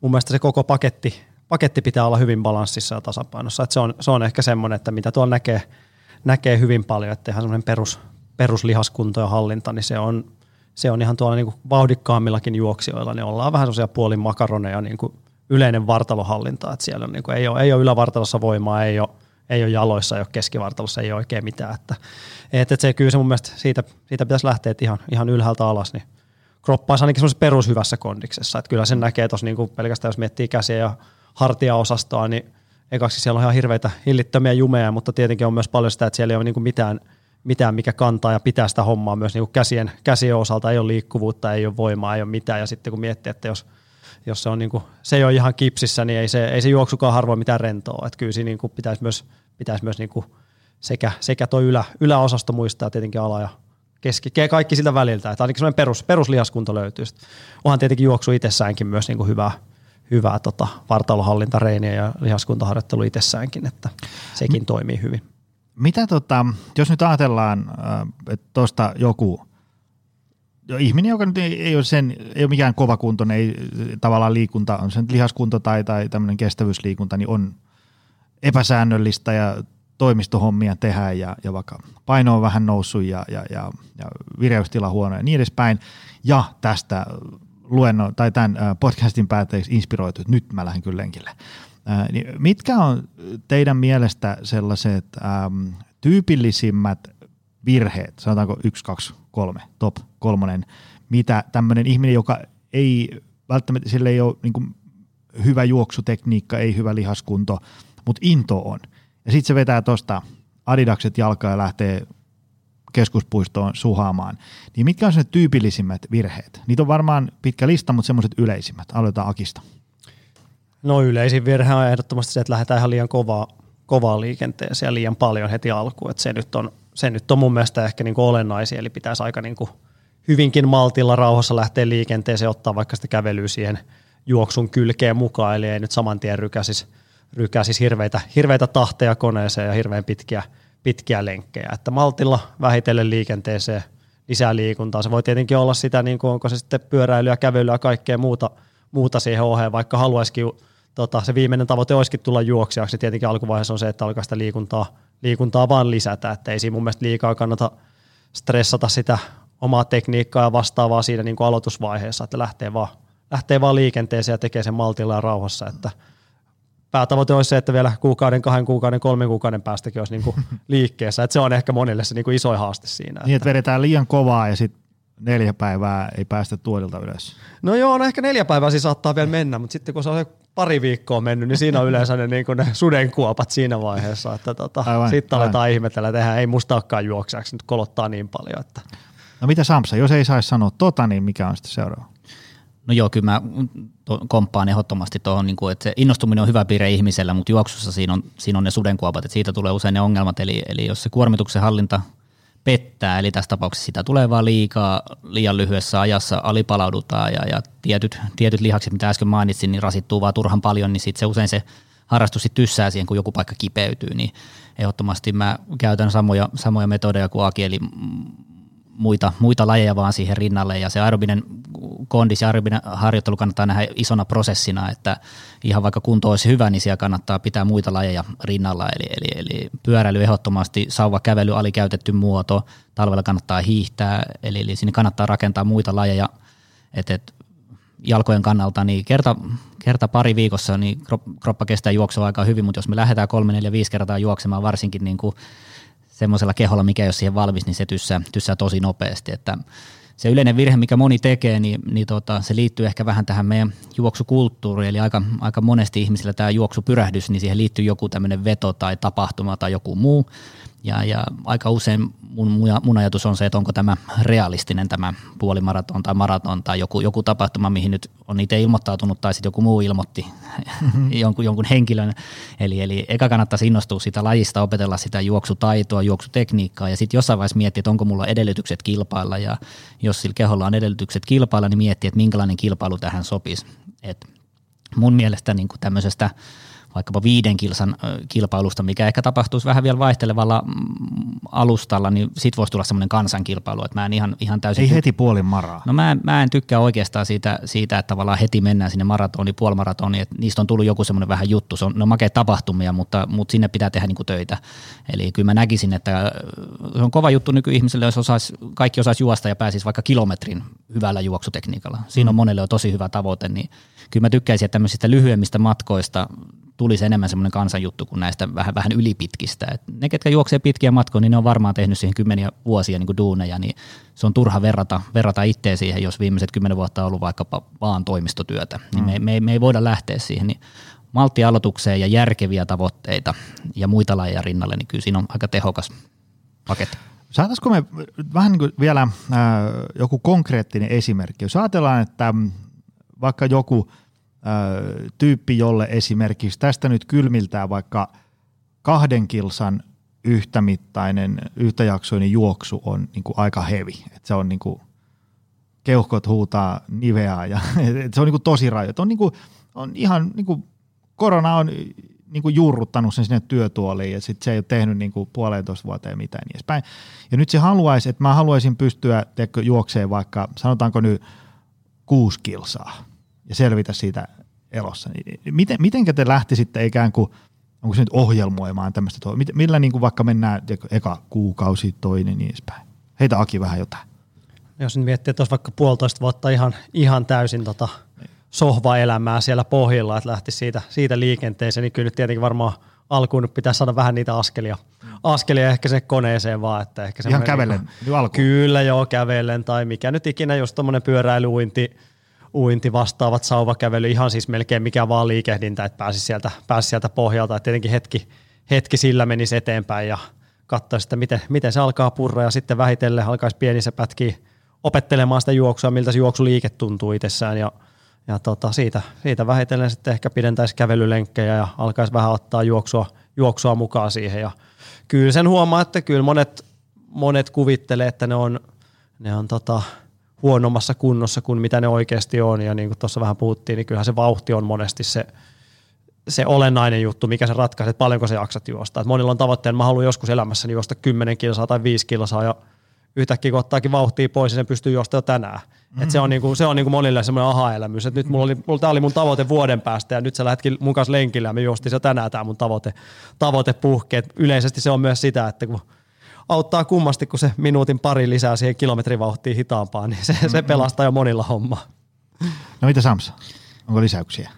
mun mielestä se koko paketti, paketti pitää olla hyvin balanssissa ja tasapainossa. Että se, on, se on ehkä semmoinen, että mitä tuolla näkee, näkee hyvin paljon, että ihan semmoinen perus, peruslihaskunto ja hallinta, niin se on, se on ihan tuolla niin kuin vauhdikkaammillakin juoksijoilla, niin ollaan vähän semmoisia puolin makaroneja niin kuin yleinen vartalohallinta, että siellä on, niin kuin, ei, ole, ei ole ylävartalossa voimaa, ei ole ei ole jaloissa, ei ole keskivartalossa, ei ole oikein mitään. Että, että se kyllä se mun mielestä siitä, siitä pitäisi lähteä että ihan, ihan ylhäältä alas, niin kroppa olisi ainakin semmoisessa perushyvässä kondiksessa. Että kyllä sen näkee tuossa niin pelkästään, jos miettii käsiä ja hartiaosastoa, niin ekaksi siellä on ihan hirveitä hillittömiä jumeja, mutta tietenkin on myös paljon sitä, että siellä ei ole niin mitään, mitään, mikä kantaa ja pitää sitä hommaa myös niin käsien, käsien osalta. Ei ole liikkuvuutta, ei ole voimaa, ei ole mitään. Ja sitten kun miettii, että jos, jos se, on niin kuin, se ei ole ihan kipsissä, niin ei se, ei se juoksukaan harvoin mitään rentoa. Että kyllä siinä niin kuin pitäisi myös, pitäisi myös niin kuin sekä, sekä tuo ylä, yläosasto muistaa tietenkin ala ja keski, kaikki siltä väliltä. Että ainakin semmoinen perus, peruslihaskunto löytyy. Sitten onhan tietenkin juoksu itsessäänkin myös niin kuin hyvää, hyvää tota, vartalohallintareeniä ja lihaskuntaharjoittelu itsessäänkin, että sekin toimii hyvin. Mitä tota, jos nyt ajatellaan, äh, että tuosta joku jo ihminen, joka nyt ei, ei, ole sen, ei ole mikään kovakuntoinen, ei tavallaan liikunta, on sen lihaskunto tai, tai tämmöinen kestävyysliikunta, niin on epäsäännöllistä ja toimistohommia tehdään ja, ja vaikka paino on vähän noussut ja, ja, ja, ja vireystila huono ja niin edespäin. Ja tästä luenno, tai tämän podcastin päätteeksi inspiroitu, että nyt mä lähden kyllä lenkille. Ää, niin mitkä on teidän mielestä sellaiset äm, tyypillisimmät virheet, sanotaanko yksi, kaksi, kolme, top kolmonen, mitä tämmöinen ihminen, joka ei välttämättä, sillä ei ole niin hyvä juoksutekniikka, ei hyvä lihaskunto, mutta into on. Ja sitten se vetää tuosta adidakset jalkaa ja lähtee keskuspuistoon suhaamaan. Niin mitkä on se tyypillisimmät virheet? Niitä on varmaan pitkä lista, mutta semmoiset yleisimmät. Aloitetaan Akista. No yleisin virhe on ehdottomasti se, että lähdetään ihan liian kovaa, kovaa liikenteeseen ja liian paljon heti alkuun. Et se, nyt on, se nyt on mun mielestä ehkä niinku olennaisia, eli pitäisi aika niinku hyvinkin maltilla rauhassa lähteä liikenteeseen, ottaa vaikka sitä kävelyä siihen juoksun kylkeen mukaan, eli ei nyt saman tien rykäsisi rykäsisi hirveitä, hirveitä tahteja koneeseen ja hirveän pitkiä, pitkiä lenkkejä. Että maltilla vähitellen liikenteeseen lisää liikuntaa. Se voi tietenkin olla sitä, niin kuin onko se sitten pyöräilyä, kävelyä ja kaikkea muuta, muuta siihen oheen, vaikka haluaisikin tota, se viimeinen tavoite olisikin tulla juoksijaksi. Tietenkin alkuvaiheessa on se, että alkaa sitä liikuntaa, liikuntaa vaan lisätä, että ei siinä mun mielestä liikaa kannata stressata sitä omaa tekniikkaa ja vastaavaa siinä niin kuin aloitusvaiheessa, että lähtee vaan, lähtee vaan liikenteeseen ja tekee sen maltilla ja rauhassa, että – päätavoite olisi se, että vielä kuukauden, kahden kuukauden, kolmen kuukauden päästäkin olisi niin kuin *laughs* liikkeessä. Että se on ehkä monille se niin kuin iso haaste siinä. Niin, että vedetään liian kovaa ja sitten neljä päivää ei päästä tuolilta ylös. No joo, no ehkä neljä päivää siis saattaa vielä mennä, mutta sitten kun se on pari viikkoa mennyt, niin siinä on yleensä ne, niin ne sudenkuopat siinä vaiheessa, että tota, sitten aletaan ihmetellä, että ei musta olekaan juokseeksi, nyt kolottaa niin paljon. Että. No mitä Samsa, jos ei saisi sanoa tota, niin mikä on sitten seuraava? No joo, kyllä mä komppaan ehdottomasti tuohon, niin että se innostuminen on hyvä piirre ihmisellä, mutta juoksussa siinä on, siinä on ne sudenkuopat, että siitä tulee usein ne ongelmat, eli, eli jos se kuormituksen hallinta pettää, eli tässä tapauksessa sitä tulee vaan liikaa, liian lyhyessä ajassa alipalaudutaan ja, ja tietyt, tietyt lihakset, mitä äsken mainitsin, niin rasittuu vaan turhan paljon, niin sitten se usein se harrastus sit tyssää siihen, kun joku paikka kipeytyy, niin ehdottomasti mä käytän samoja, samoja metodeja kuin Aki, eli muita, muita lajeja vaan siihen rinnalle. Ja se aerobinen kondis ja aerobinen harjoittelu kannattaa nähdä isona prosessina, että ihan vaikka kunto olisi hyvä, niin siellä kannattaa pitää muita lajeja rinnalla, eli, eli, eli pyöräily ehdottomasti, sauva kävely, alikäytetty muoto, talvella kannattaa hiihtää, eli, eli sinne kannattaa rakentaa muita lajeja, että et, jalkojen kannalta, niin kerta, kerta pari viikossa niin kroppa kestää juoksua aika hyvin, mutta jos me lähdetään kolme, neljä, viisi kertaa juoksemaan varsinkin niin kuin semmoisella keholla, mikä ei ole siihen valmis, niin se tyssää, tyssää tosi nopeasti. Että se yleinen virhe, mikä moni tekee, niin, niin tota, se liittyy ehkä vähän tähän meidän juoksukulttuuriin, eli aika, aika monesti ihmisillä tämä juoksupyrähdys, niin siihen liittyy joku tämmöinen veto tai tapahtuma tai joku muu, ja, ja aika usein mun, mun ajatus on se, että onko tämä realistinen tämä puolimaraton tai maraton tai joku, joku tapahtuma, mihin nyt on itse ilmoittautunut tai sitten joku muu ilmoitti mm-hmm. *laughs* jonkun, jonkun henkilön. Eli, eli eka kannattaisi innostua sitä lajista, opetella sitä juoksutaitoa, juoksutekniikkaa ja sitten jossain vaiheessa miettiä, että onko mulla edellytykset kilpailla ja jos sillä keholla on edellytykset kilpailla, niin miettiä, että minkälainen kilpailu tähän sopisi. Et mun mielestä niin tämmöisestä – vaikkapa viiden kilsan kilpailusta, mikä ehkä tapahtuisi vähän vielä vaihtelevalla mm, alustalla, niin sit voisi tulla semmoinen kansankilpailu, että mä en ihan, ihan täysin... Ei heti puolin maraa. No mä, mä en tykkää oikeastaan siitä, siitä, että tavallaan heti mennään sinne maratoni, puolimaratoni, että niistä on tullut joku semmoinen vähän juttu, se on, ne on makea tapahtumia, mutta, mutta sinne pitää tehdä niinku töitä. Eli kyllä mä näkisin, että se on kova juttu nykyihmiselle, jos osais, kaikki osaisi juosta ja pääsisi vaikka kilometrin hyvällä juoksutekniikalla. Siinä on mm. monelle jo tosi hyvä tavoite, niin kyllä mä tykkäisin, että tämmöisistä lyhyemmistä matkoista tulisi enemmän semmoinen kansanjuttu kuin näistä vähän, vähän ylipitkistä. Et ne, ketkä juoksee pitkiä matkoja, niin ne on varmaan tehnyt siihen kymmeniä vuosia niin kuin duuneja, niin se on turha verrata, verrata itseä siihen, jos viimeiset kymmenen vuotta on ollut vaikkapa vaan toimistotyötä. Niin mm. me, me, me ei voida lähteä siihen. Niin malttialoitukseen ja järkeviä tavoitteita ja muita lajeja rinnalle, niin kyllä siinä on aika tehokas paketti. Saataisiko me vähän niin kuin vielä äh, joku konkreettinen esimerkki? Jos ajatellaan, että vaikka joku – tyyppi, jolle esimerkiksi tästä nyt kylmiltää vaikka kahden kilsan yhtämittainen, yhtäjaksoinen juoksu on niin kuin aika hevi. Et se on niin kuin, keuhkot huutaa niveää ja *laughs* se on niin kuin tosi rajoit. On, niin kuin, on ihan niin kuin, korona on niin kuin juurruttanut sen sinne työtuoliin ja sitten se ei ole tehnyt niin kuin puolentoista vuoteen mitään niin edespäin. Ja nyt se haluaisi, että mä haluaisin pystyä juokseen vaikka, sanotaanko nyt kuusi kilsaa ja selvitä siitä elossa. Niin miten, mitenkä te lähtisitte ikään kuin, onko se nyt ohjelmoimaan tämmöistä, millä niin kuin vaikka mennään eka kuukausi, toinen niin edespäin. Heitä Aki vähän jotain. Jos nyt miettii, että olisi vaikka puolitoista vuotta ihan, ihan täysin tota sohvaelämää siellä pohjilla, että lähti siitä, siitä liikenteeseen, niin kyllä nyt tietenkin varmaan alkuun pitää saada vähän niitä askelia, askelia ehkä se koneeseen vaan. Että ehkä Ihan kävellen niin alkuun. Kyllä joo, kävellen tai mikä nyt ikinä just tuommoinen pyöräilyuinti, uinti vastaavat, sauvakävely, ihan siis melkein mikä vaan liikehdintä, että pääsi sieltä, pääsi sieltä pohjalta. Et tietenkin hetki, hetki sillä menisi eteenpäin ja katsoisi, että miten, miten se alkaa purra. Ja sitten vähitellen alkaisi pienissä pätkiä opettelemaan sitä juoksua, miltä se juoksuliike tuntuu itsessään. Ja, ja tota, siitä, siitä vähitellen sitten ehkä pidentäisi kävelylenkkejä ja alkaisi vähän ottaa juoksua, juoksua mukaan siihen. Ja kyllä sen huomaa, että kyllä monet, monet kuvittelee, että ne on, ne on tota, huonommassa kunnossa kuin mitä ne oikeasti on. Ja niin kuin tuossa vähän puhuttiin, niin kyllähän se vauhti on monesti se, se olennainen juttu, mikä se ratkaisee, että paljonko se jaksat juosta. Et monilla on tavoitteen, mä haluan joskus elämässäni juosta 10 kilsaa tai 5 kilsaa ja yhtäkkiä kun ottaakin vauhtia pois, niin sen pystyy juosta jo tänään. Mm-hmm. Et se on, niinku, se on niinku monille semmoinen aha-elämys, että nyt mulla oli, mulla, tämä oli mun tavoite vuoden päästä ja nyt sä lähdetkin mun kanssa lenkillä ja me juostiin se tänään tämä mun tavoite, tavoite puhkeet. Yleisesti se on myös sitä, että kun auttaa kummasti, kun se minuutin pari lisää siihen kilometrivauhtiin hitaampaan, niin se, se pelastaa jo monilla hommaa. No mitä Samsa? Onko lisäyksiä?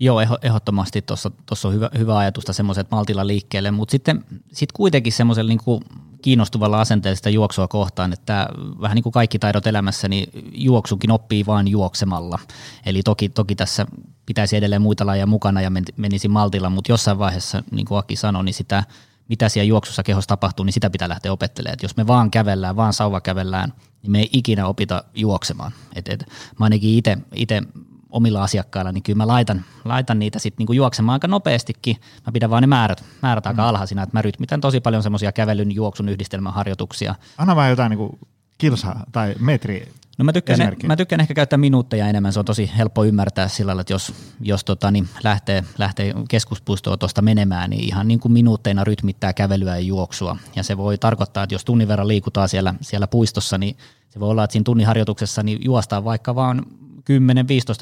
Joo, ehdottomasti tuossa on hyvä, hyvä ajatusta semmoiset maltilla liikkeelle, mutta sitten sit kuitenkin semmoisella niin kiinnostuvalla asenteella sitä juoksua kohtaan, että vähän niin kuin kaikki taidot elämässä, niin juoksukin oppii vain juoksemalla. Eli toki, toki tässä pitäisi edelleen muita lajeja mukana ja menisi maltilla, mutta jossain vaiheessa, niin kuin Aki sanoi, niin sitä, mitä siellä juoksussa kehossa tapahtuu, niin sitä pitää lähteä opettelemaan. Et jos me vaan kävellään, vaan sauva kävellään, niin me ei ikinä opita juoksemaan. Et, et, mä ainakin itse omilla asiakkailla, niin kyllä mä laitan, laitan niitä sitten niinku juoksemaan aika nopeastikin. Mä pidän vaan ne määrät, määrät aika mm. alhaisina, että mä rytmitän tosi paljon semmoisia kävelyn juoksun yhdistelmäharjoituksia. Anna vaan jotain niinku kilsaa tai metri No mä tykkään, mä tykkään ehkä käyttää minuutteja enemmän, se on tosi helppo ymmärtää sillä lailla, että jos, jos tota, niin lähtee, lähtee keskuspuistoon tuosta menemään, niin ihan niin kuin minuutteina rytmittää kävelyä ja juoksua. Ja se voi tarkoittaa, että jos tunnin verran liikutaan siellä, siellä puistossa, niin se voi olla, että siinä tunnin harjoituksessa niin juostaan vaikka vaan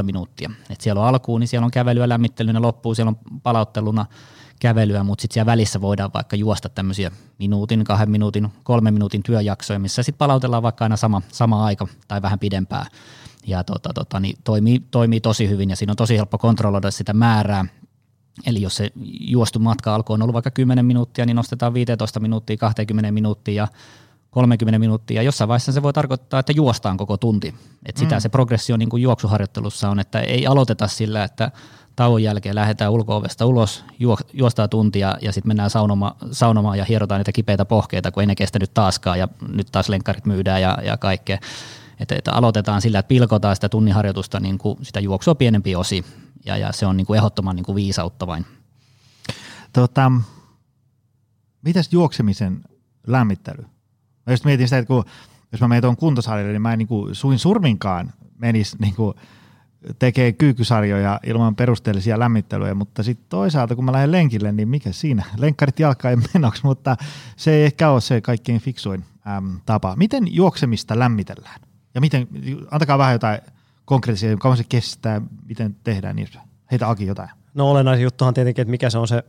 10-15 minuuttia. Et siellä on alkuun, niin siellä on kävelyä lämmittelynä, loppuun siellä on palautteluna kävelyä, mutta sitten siellä välissä voidaan vaikka juosta tämmöisiä minuutin, kahden minuutin, kolmen minuutin työjaksoja, missä sitten palautellaan vaikka aina sama, sama aika tai vähän pidempää. Ja tota, tota, niin toimii, toimii tosi hyvin ja siinä on tosi helppo kontrolloida sitä määrää. Eli jos se juostu matka alkoi on ollut vaikka 10 minuuttia, niin nostetaan 15 minuuttia, 20 minuuttia ja 30 minuuttia. Jossain vaiheessa se voi tarkoittaa, että juostaan koko tunti. Et sitä mm. se progressio niin kuin juoksuharjoittelussa on, että ei aloiteta sillä, että tauon jälkeen lähdetään ulko-ovesta ulos, juostaa tuntia ja sitten mennään saunoma, saunomaan ja hierotaan niitä kipeitä pohkeita, kun ei ne kestänyt taaskaan ja nyt taas lenkkarit myydään ja, ja kaikkea. Että, että aloitetaan sillä, että pilkotaan sitä tunniharjoitusta niin kuin sitä juoksua pienempi osi ja, ja se on niin kuin ehdottoman niin kuin viisautta vain. Tota, mitäs juoksemisen lämmittely? Mä just mietin sitä, että kun, jos mä menen tuon kuntosalille, niin mä en niin kuin suin surminkaan menisi niin kuin tekee kyykkysarjoja ilman perusteellisia lämmittelyjä, mutta sitten toisaalta kun mä lähden lenkille, niin mikä siinä? *laughs* Lenkkarit jalkaa ei menoksi, mutta se ei ehkä ole se kaikkein fiksuin äm, tapa. Miten juoksemista lämmitellään? Ja miten, antakaa vähän jotain konkreettisia, kauan se kestää, miten tehdään niin. Heitä Aki jotain. No olennaisin juttuhan tietenkin, että mikä se on se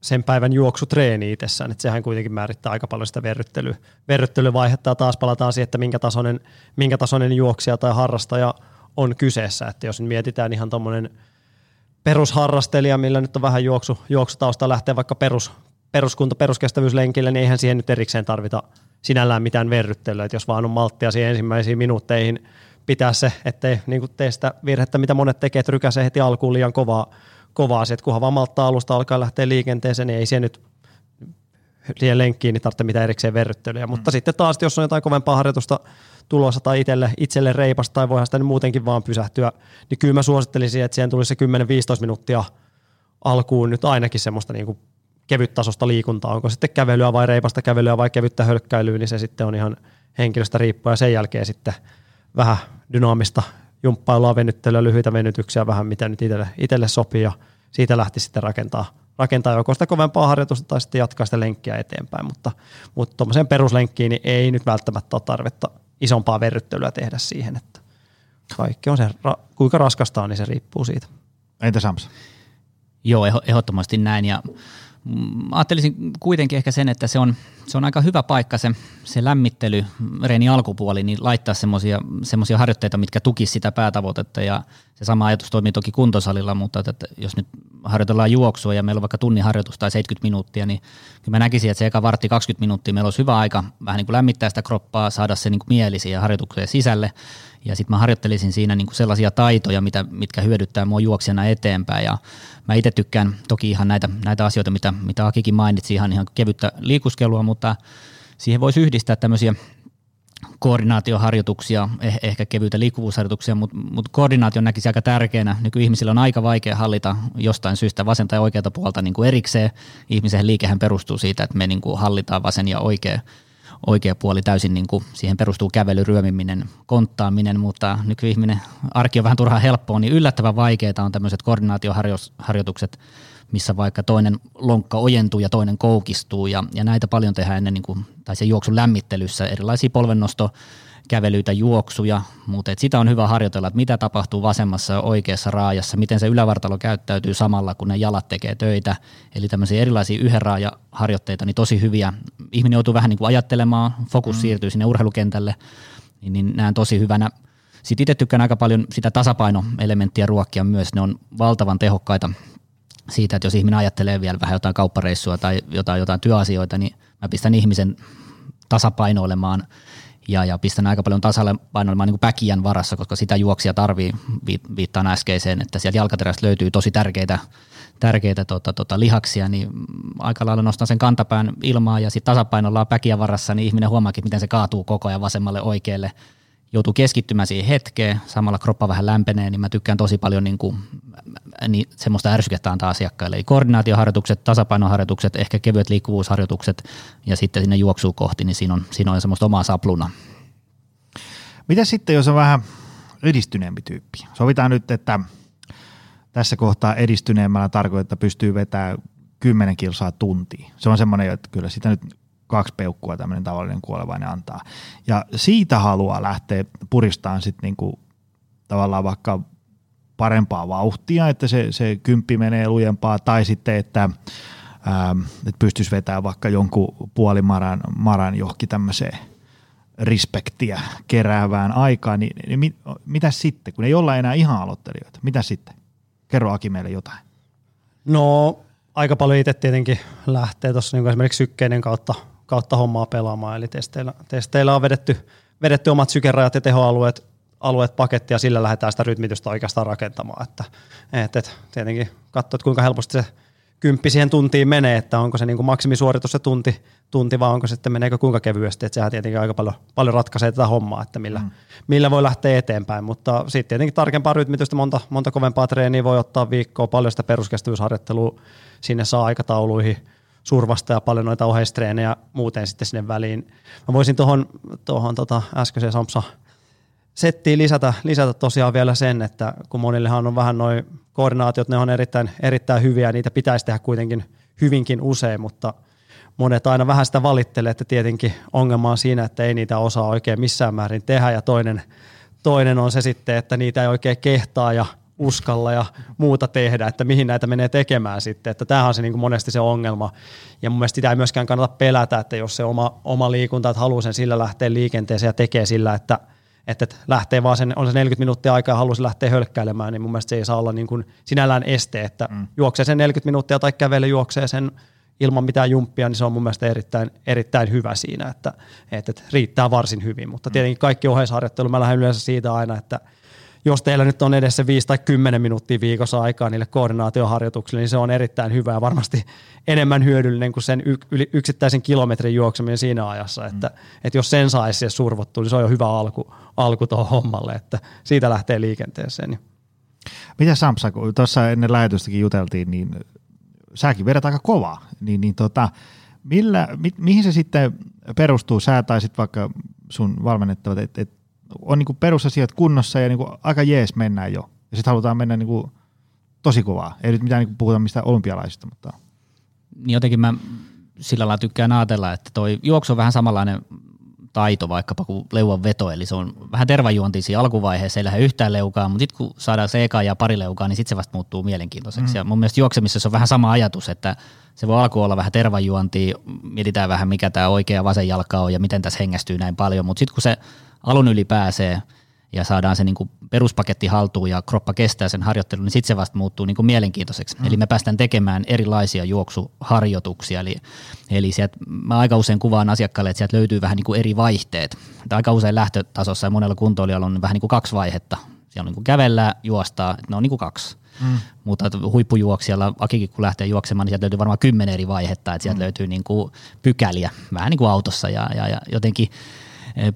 sen päivän juoksutreeni itsessään, että sehän kuitenkin määrittää aika paljon sitä verryttely, verryttelyvaihetta ja taas palataan siihen, että minkä tasoinen, minkä tasoinen juoksija tai harrastaja on kyseessä, että jos mietitään ihan tuommoinen perusharrastelija, millä nyt on vähän juoksu, juoksutausta lähtee vaikka perus, peruskunto, peruskestävyyslenkille, niin eihän siihen nyt erikseen tarvita sinällään mitään verryttelyä, että jos vaan on malttia siihen ensimmäisiin minuutteihin pitää se, ettei niin tee sitä virhettä, mitä monet tekee, että rykäsee heti alkuun liian kovaa, kovaa se, että kunhan vaan malttaa alusta alkaa lähteä liikenteeseen, niin ei se nyt siihen lenkkiin niin tarvitse mitään erikseen verryttelyä. Mm. Mutta sitten taas, jos on jotain kovempaa harjoitusta tulossa tai itselle, itselle reipasta tai voihan sitä muutenkin vaan pysähtyä, niin kyllä mä suosittelisin, että siihen tulisi se 10-15 minuuttia alkuun nyt ainakin semmoista niin kevyttasosta liikuntaa. Onko sitten kävelyä vai reipasta kävelyä vai kevyttä hölkkäilyä, niin se sitten on ihan henkilöstä riippuen. Ja sen jälkeen sitten vähän dynaamista jumppailua, venyttelyä, lyhyitä venytyksiä, vähän mitä nyt itselle, itselle sopii. Ja siitä lähti sitten rakentaa, rakentaa joko sitä kovempaa harjoitusta tai sitten jatkaa sitä lenkkiä eteenpäin, mutta, mutta tuommoiseen peruslenkkiin niin ei nyt välttämättä ole tarvetta isompaa verryttelyä tehdä siihen, että kaikki on se, kuinka raskasta on, niin se riippuu siitä. Entä Sams? Joo, ehdottomasti näin ja Ajattelisin kuitenkin ehkä sen, että se on, se on aika hyvä paikka se, se lämmittely, reeni alkupuoli, niin laittaa semmoisia harjoitteita, mitkä tukis sitä päätavoitetta ja se sama ajatus toimii toki kuntosalilla, mutta että, että jos nyt harjoitellaan juoksua ja meillä on vaikka tunnin harjoitus tai 70 minuuttia, niin kyllä mä näkisin, että se eka vartti 20 minuuttia meillä olisi hyvä aika vähän niin kuin lämmittää sitä kroppaa, saada se niin kuin mieli siihen harjoitukseen sisälle ja sitten mä harjoittelisin siinä niin kuin sellaisia taitoja, mitä, mitkä hyödyttää mua juoksijana eteenpäin. Ja mä itse tykkään toki ihan näitä, näitä asioita, mitä, mitä Akikin mainitsi, ihan, ihan kevyttä liikuskelua, mutta siihen voisi yhdistää tämmöisiä koordinaatioharjoituksia, eh, ehkä kevyitä liikkuvuusharjoituksia, mutta mut koordinaatio näkisi aika tärkeänä. Nykyihmisillä on aika vaikea hallita jostain syystä vasenta ja oikeata puolta niin kuin erikseen. Ihmisen liikehän perustuu siitä, että me niin kuin hallitaan vasen ja oikea oikea puoli täysin niin kuin siihen perustuu kävely, ryömiminen, konttaaminen, mutta nykyihminen arki on vähän turhaan helppoa, niin yllättävän vaikeita on tämmöiset koordinaatioharjoitukset, missä vaikka toinen lonkka ojentuu ja toinen koukistuu ja, ja näitä paljon tehdään ennen niin kuin, tai se juoksun lämmittelyssä, erilaisia polvennosto kävelyitä, juoksuja, mutta et sitä on hyvä harjoitella, että mitä tapahtuu vasemmassa ja oikeassa raajassa, miten se ylävartalo käyttäytyy samalla, kun ne jalat tekee töitä. Eli tämmöisiä erilaisia yhden harjoitteita, niin tosi hyviä. Ihminen joutuu vähän niin kuin ajattelemaan, fokus mm. siirtyy sinne urheilukentälle, niin, niin näen tosi hyvänä Sitten itse tykkään aika paljon sitä tasapainoelementtiä ruokkia myös. Ne on valtavan tehokkaita siitä, että jos ihminen ajattelee vielä vähän jotain kauppareissua tai jotain, jotain työasioita, niin mä pistän ihmisen tasapainoilemaan ja, ja pistän aika paljon tasapainoilemaan niin päkiän varassa, koska sitä juoksia tarvii, viittaan äskeiseen, että sieltä jalkaterästä löytyy tosi tärkeitä, tärkeitä tota, tota, lihaksia, niin aika lailla nostan sen kantapään ilmaa ja sitten tasapainollaan päkiän varassa, niin ihminen huomaakin, miten se kaatuu koko ajan vasemmalle oikealle – joutuu keskittymään siihen hetkeen, samalla kroppa vähän lämpenee, niin mä tykkään tosi paljon niin kuin, niin semmoista ärsykettä antaa asiakkaille. Eli koordinaatioharjoitukset, tasapainoharjoitukset, ehkä kevyet liikkuvuusharjoitukset ja sitten sinne juoksuu kohti, niin siinä on, siinä on semmoista omaa sapluna. Mitä sitten, jos on vähän edistyneempi tyyppi? Sovitaan nyt, että tässä kohtaa edistyneemmällä tarkoittaa, että pystyy vetämään 10 kilsaa tuntia. Se on semmoinen, että kyllä sitä nyt kaksi peukkua tämmöinen tavallinen kuolevainen antaa. Ja siitä haluaa lähteä puristaan sitten niinku tavallaan vaikka parempaa vauhtia, että se, se kymppi menee lujempaa, tai sitten, että, ää, että pystyisi vetämään vaikka jonkun puolimaran maran johonkin tämmöiseen respektiä keräävään aikaan, niin, niin mit, mitä sitten, kun ei olla enää ihan aloittelijoita, mitä sitten? Kerro Aki meille jotain. No aika paljon itse tietenkin lähtee tuossa niin esimerkiksi sykkeiden kautta kautta hommaa pelaamaan. Eli testeillä, testeillä on vedetty, vedetty omat sykerajat ja tehoalueet alueet pakettia, sillä lähdetään sitä rytmitystä oikeastaan rakentamaan. Että, et, et, tietenkin katsoa, että kuinka helposti se kymppi siihen tuntiin menee, että onko se niin kuin maksimisuoritus se tunti, tunti vai onko se sitten meneekö kuinka kevyesti, että sehän tietenkin aika paljon, paljon ratkaisee tätä hommaa, että millä, mm. millä voi lähteä eteenpäin, mutta sitten tietenkin tarkempaa rytmitystä, monta, monta kovempaa treeniä voi ottaa viikkoa, paljon sitä peruskestävyysharjoittelua sinne saa aikatauluihin, survasta ja paljon noita oheistreenejä muuten sitten sinne väliin. Mä voisin tuohon tohon tota äskeiseen Sampsa settiin lisätä, lisätä tosiaan vielä sen, että kun monillehan on vähän noin koordinaatiot, ne on erittäin, erittäin hyviä ja niitä pitäisi tehdä kuitenkin hyvinkin usein, mutta monet aina vähän sitä valittelee, että tietenkin ongelma on siinä, että ei niitä osaa oikein missään määrin tehdä ja toinen, toinen on se sitten, että niitä ei oikein kehtaa ja uskalla ja muuta tehdä, että mihin näitä menee tekemään sitten. Että tämähän on se niin kuin monesti se ongelma. Ja mun mielestä sitä ei myöskään kannata pelätä, että jos se oma, oma liikunta, että haluaa sen sillä lähteä liikenteeseen ja tekee sillä, että, että lähtee vaan sen, on se 40 minuuttia aikaa ja haluaa lähteä hölkkäilemään, niin mun mielestä se ei saa olla niin kuin sinällään este, että mm. juoksee sen 40 minuuttia tai kävelee juoksee sen ilman mitään jumppia, niin se on mun mielestä erittäin, erittäin hyvä siinä, että, että, että riittää varsin hyvin. Mutta mm. tietenkin kaikki oheisharjoittelu, mä lähden yleensä siitä aina, että – jos teillä nyt on edessä 5 tai 10 minuuttia viikossa aikaa niille koordinaatioharjoituksille, niin se on erittäin hyvä ja varmasti enemmän hyödyllinen kuin sen yksittäisen kilometrin juokseminen siinä ajassa. Että, mm. että jos sen saisi siihen survottu, niin se on jo hyvä alku, alku tuohon hommalle, että siitä lähtee liikenteeseen. Mitä Samsa, kun tuossa ennen lähetystäkin juteltiin, niin säkin vedät aika kovaa, niin, niin tota, millä, mi, mihin se sitten perustuu? Sä tai sitten vaikka sun valmennettavat, että et on niin perusasiat kunnossa ja niin aika jees mennään jo. Ja sitten halutaan mennä niin tosi kovaa. Ei nyt mitään niin puhuta mistään olympialaisista, mutta... Niin jotenkin mä sillä lailla tykkään ajatella, että toi juoksu on vähän samanlainen taito vaikkapa kuin leuan veto, eli se on vähän tervajuontisia alkuvaiheessa, ei lähde yhtään leukaa, mutta sitten kun saadaan se eka ja pari leukaa, niin sitten se vasta muuttuu mielenkiintoiseksi. Mm. Ja mun mielestä juoksemisessa se on vähän sama ajatus, että se voi alku olla vähän tervajuontia, mietitään vähän mikä tämä oikea vasen jalka on ja miten tässä hengästyy näin paljon, mutta sitten kun se alun yli pääsee ja saadaan se niin kuin peruspaketti haltuun ja kroppa kestää sen harjoittelun, niin sitten se vasta muuttuu niin kuin mielenkiintoiseksi. Mm. Eli me päästään tekemään erilaisia juoksuharjoituksia. Eli, eli sieltä, mä aika usein kuvaan asiakkaalle, että sieltä löytyy vähän niin kuin eri vaihteet. Että aika usein lähtötasossa ja monella kuntoilijalla on vähän niin kuin kaksi vaihetta. Siellä on niin kuin kävellä, juostaa, ne on niin kuin kaksi. Mm. Mutta huippujuoksijalla, Akikin kun lähtee juoksemaan, niin sieltä löytyy varmaan kymmenen eri vaihetta, että sieltä mm. löytyy niin kuin pykäliä, vähän niin kuin autossa ja, ja, ja jotenkin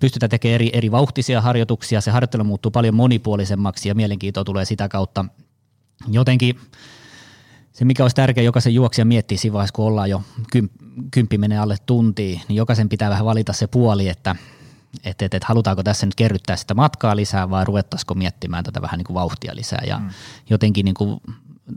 pystytään tekemään eri, eri vauhtisia harjoituksia, se harjoittelu muuttuu paljon monipuolisemmaksi ja mielenkiintoa tulee sitä kautta. Jotenkin se, mikä olisi tärkeää jokaisen juoksija miettiä siinä vaiheessa, kun ollaan jo kymppi menee alle tuntiin, niin jokaisen pitää vähän valita se puoli, että että, että, että halutaanko tässä nyt kerryttää sitä matkaa lisää vai ruvettaisiko miettimään tätä vähän niin kuin vauhtia lisää. Ja mm. jotenkin niin kuin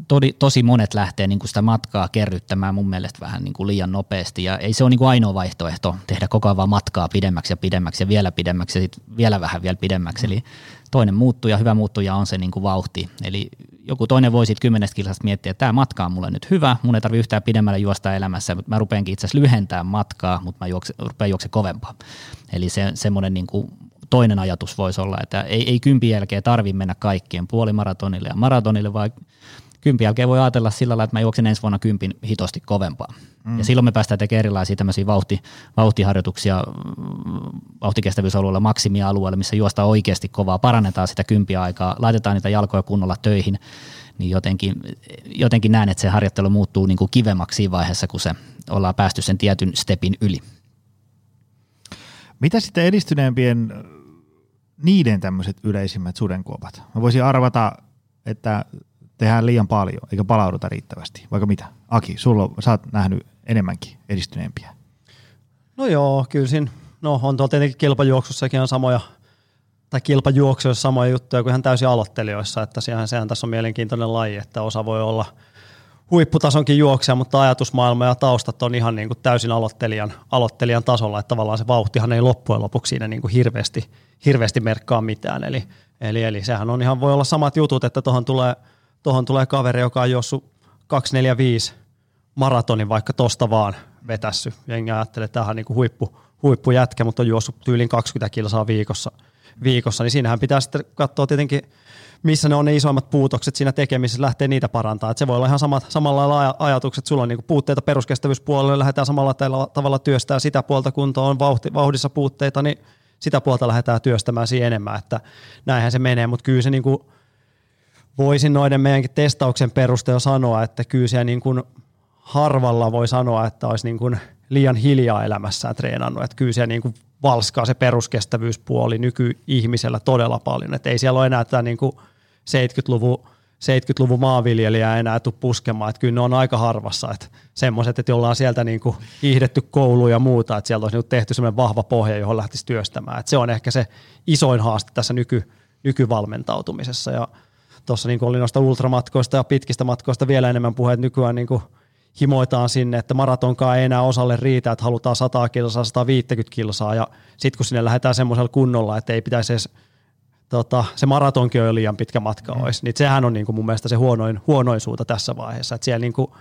todi, tosi monet lähtee niin kuin sitä matkaa kerryttämään mun mielestä vähän niin kuin liian nopeasti ja ei se ole niin kuin ainoa vaihtoehto tehdä koko ajan vaan matkaa pidemmäksi ja pidemmäksi ja vielä pidemmäksi ja sitten vielä vähän vielä pidemmäksi. Mm. Eli toinen muuttuja, hyvä muuttuja on se niin kuin vauhti. Eli joku toinen voi sitten kymmenestä kilsasta miettiä, että tämä matka on mulle nyt hyvä, mun ei tarvitse yhtään pidemmälle juosta elämässä, mutta mä rupeankin itse asiassa lyhentämään matkaa, mutta mä juokse, rupean juokse kovempaa. Eli se, semmoinen niin kuin toinen ajatus voisi olla, että ei, ei kympin jälkeen tarvitse mennä kaikkien puolimaratonille ja maratonille, vaan kympin jälkeen voi ajatella sillä lailla, että mä juoksen ensi vuonna kympin hitosti kovempaa. Mm. Ja silloin me päästään tekemään erilaisia tämmöisiä vauhti, vauhtiharjoituksia vauhtikestävyysalueella, maksimia-alueella, missä juostaan oikeasti kovaa, parannetaan sitä kympiä aikaa, laitetaan niitä jalkoja kunnolla töihin, niin jotenkin, jotenkin näen, että se harjoittelu muuttuu niin kuin kivemmaksi siinä vaiheessa, kun se ollaan päästy sen tietyn stepin yli. Mitä sitten edistyneempien niiden tämmöiset yleisimmät sudenkuopat? Mä voisin arvata, että tehdään liian paljon eikä palauduta riittävästi, vaikka mitä? Aki, sulla sä oot nähnyt enemmänkin edistyneempiä. No joo, kyllä siinä, no on tuolla tietenkin kilpajuoksussakin on samoja, tai kilpajuoksuissa samoja juttuja kuin ihan täysin aloittelijoissa, että sehän, sehän tässä on mielenkiintoinen laji, että osa voi olla huipputasonkin juoksia, mutta ajatusmaailma ja taustat on ihan niin kuin täysin aloittelijan, aloittelijan tasolla, että tavallaan se vauhtihan ei loppujen lopuksi siinä niin kuin hirveästi, hirveästi merkkaa mitään, eli, eli, eli sehän on ihan, voi olla samat jutut, että tuohon tulee – tuohon tulee kaveri, joka on juossut 245 maratonin vaikka tosta vaan vetässy. Jengi ajattelee, että tämähän on niin huippu, huippujätkä, mutta on juossut tyyliin 20 kilsaa viikossa, viikossa, niin siinähän pitää sitten katsoa tietenkin, missä ne on ne isoimmat puutokset siinä tekemisessä, lähtee niitä parantaa. Et se voi olla ihan samat, samalla lailla ajatukset, sulla on niinku puutteita peruskestävyyspuolelle, lähdetään samalla tavalla työstää sitä puolta kuntoon, on vauhti, vauhdissa puutteita, niin sitä puolta lähdetään työstämään siihen enemmän, että näinhän se menee, mutta kyllä se niinku, voisin noiden meidänkin testauksen perusteella sanoa, että kyllä siellä niin kuin harvalla voi sanoa, että olisi niin kuin liian hiljaa elämässään treenannut. Että kyllä siellä niin kuin valskaa se peruskestävyyspuoli nykyihmisellä todella paljon. Että ei siellä ole enää tämä niin kuin 70-luvun 70-luvun maanviljelijää enää tule puskemaan, että kyllä ne on aika harvassa, että semmoiset, että jolla on sieltä niin kuin hiihdetty koulu ja muuta, että sieltä olisi niin tehty semmoinen vahva pohja, johon lähtisi työstämään, että se on ehkä se isoin haaste tässä nyky, nykyvalmentautumisessa ja tuossa niin oli noista ultramatkoista ja pitkistä matkoista vielä enemmän puheet. Nykyään niin kuin himoitaan sinne, että maratonkaan ei enää osalle riitä, että halutaan 100 kilsaa, 150 kilsaa. Ja sitten kun sinne lähdetään semmoisella kunnolla, että ei pitäisi edes tota, se maratonkin on jo liian pitkä matka mm. olisi, niin sehän on niin kuin mun mielestä se huonoin, huonoin suuta tässä vaiheessa, että siellä niin kuin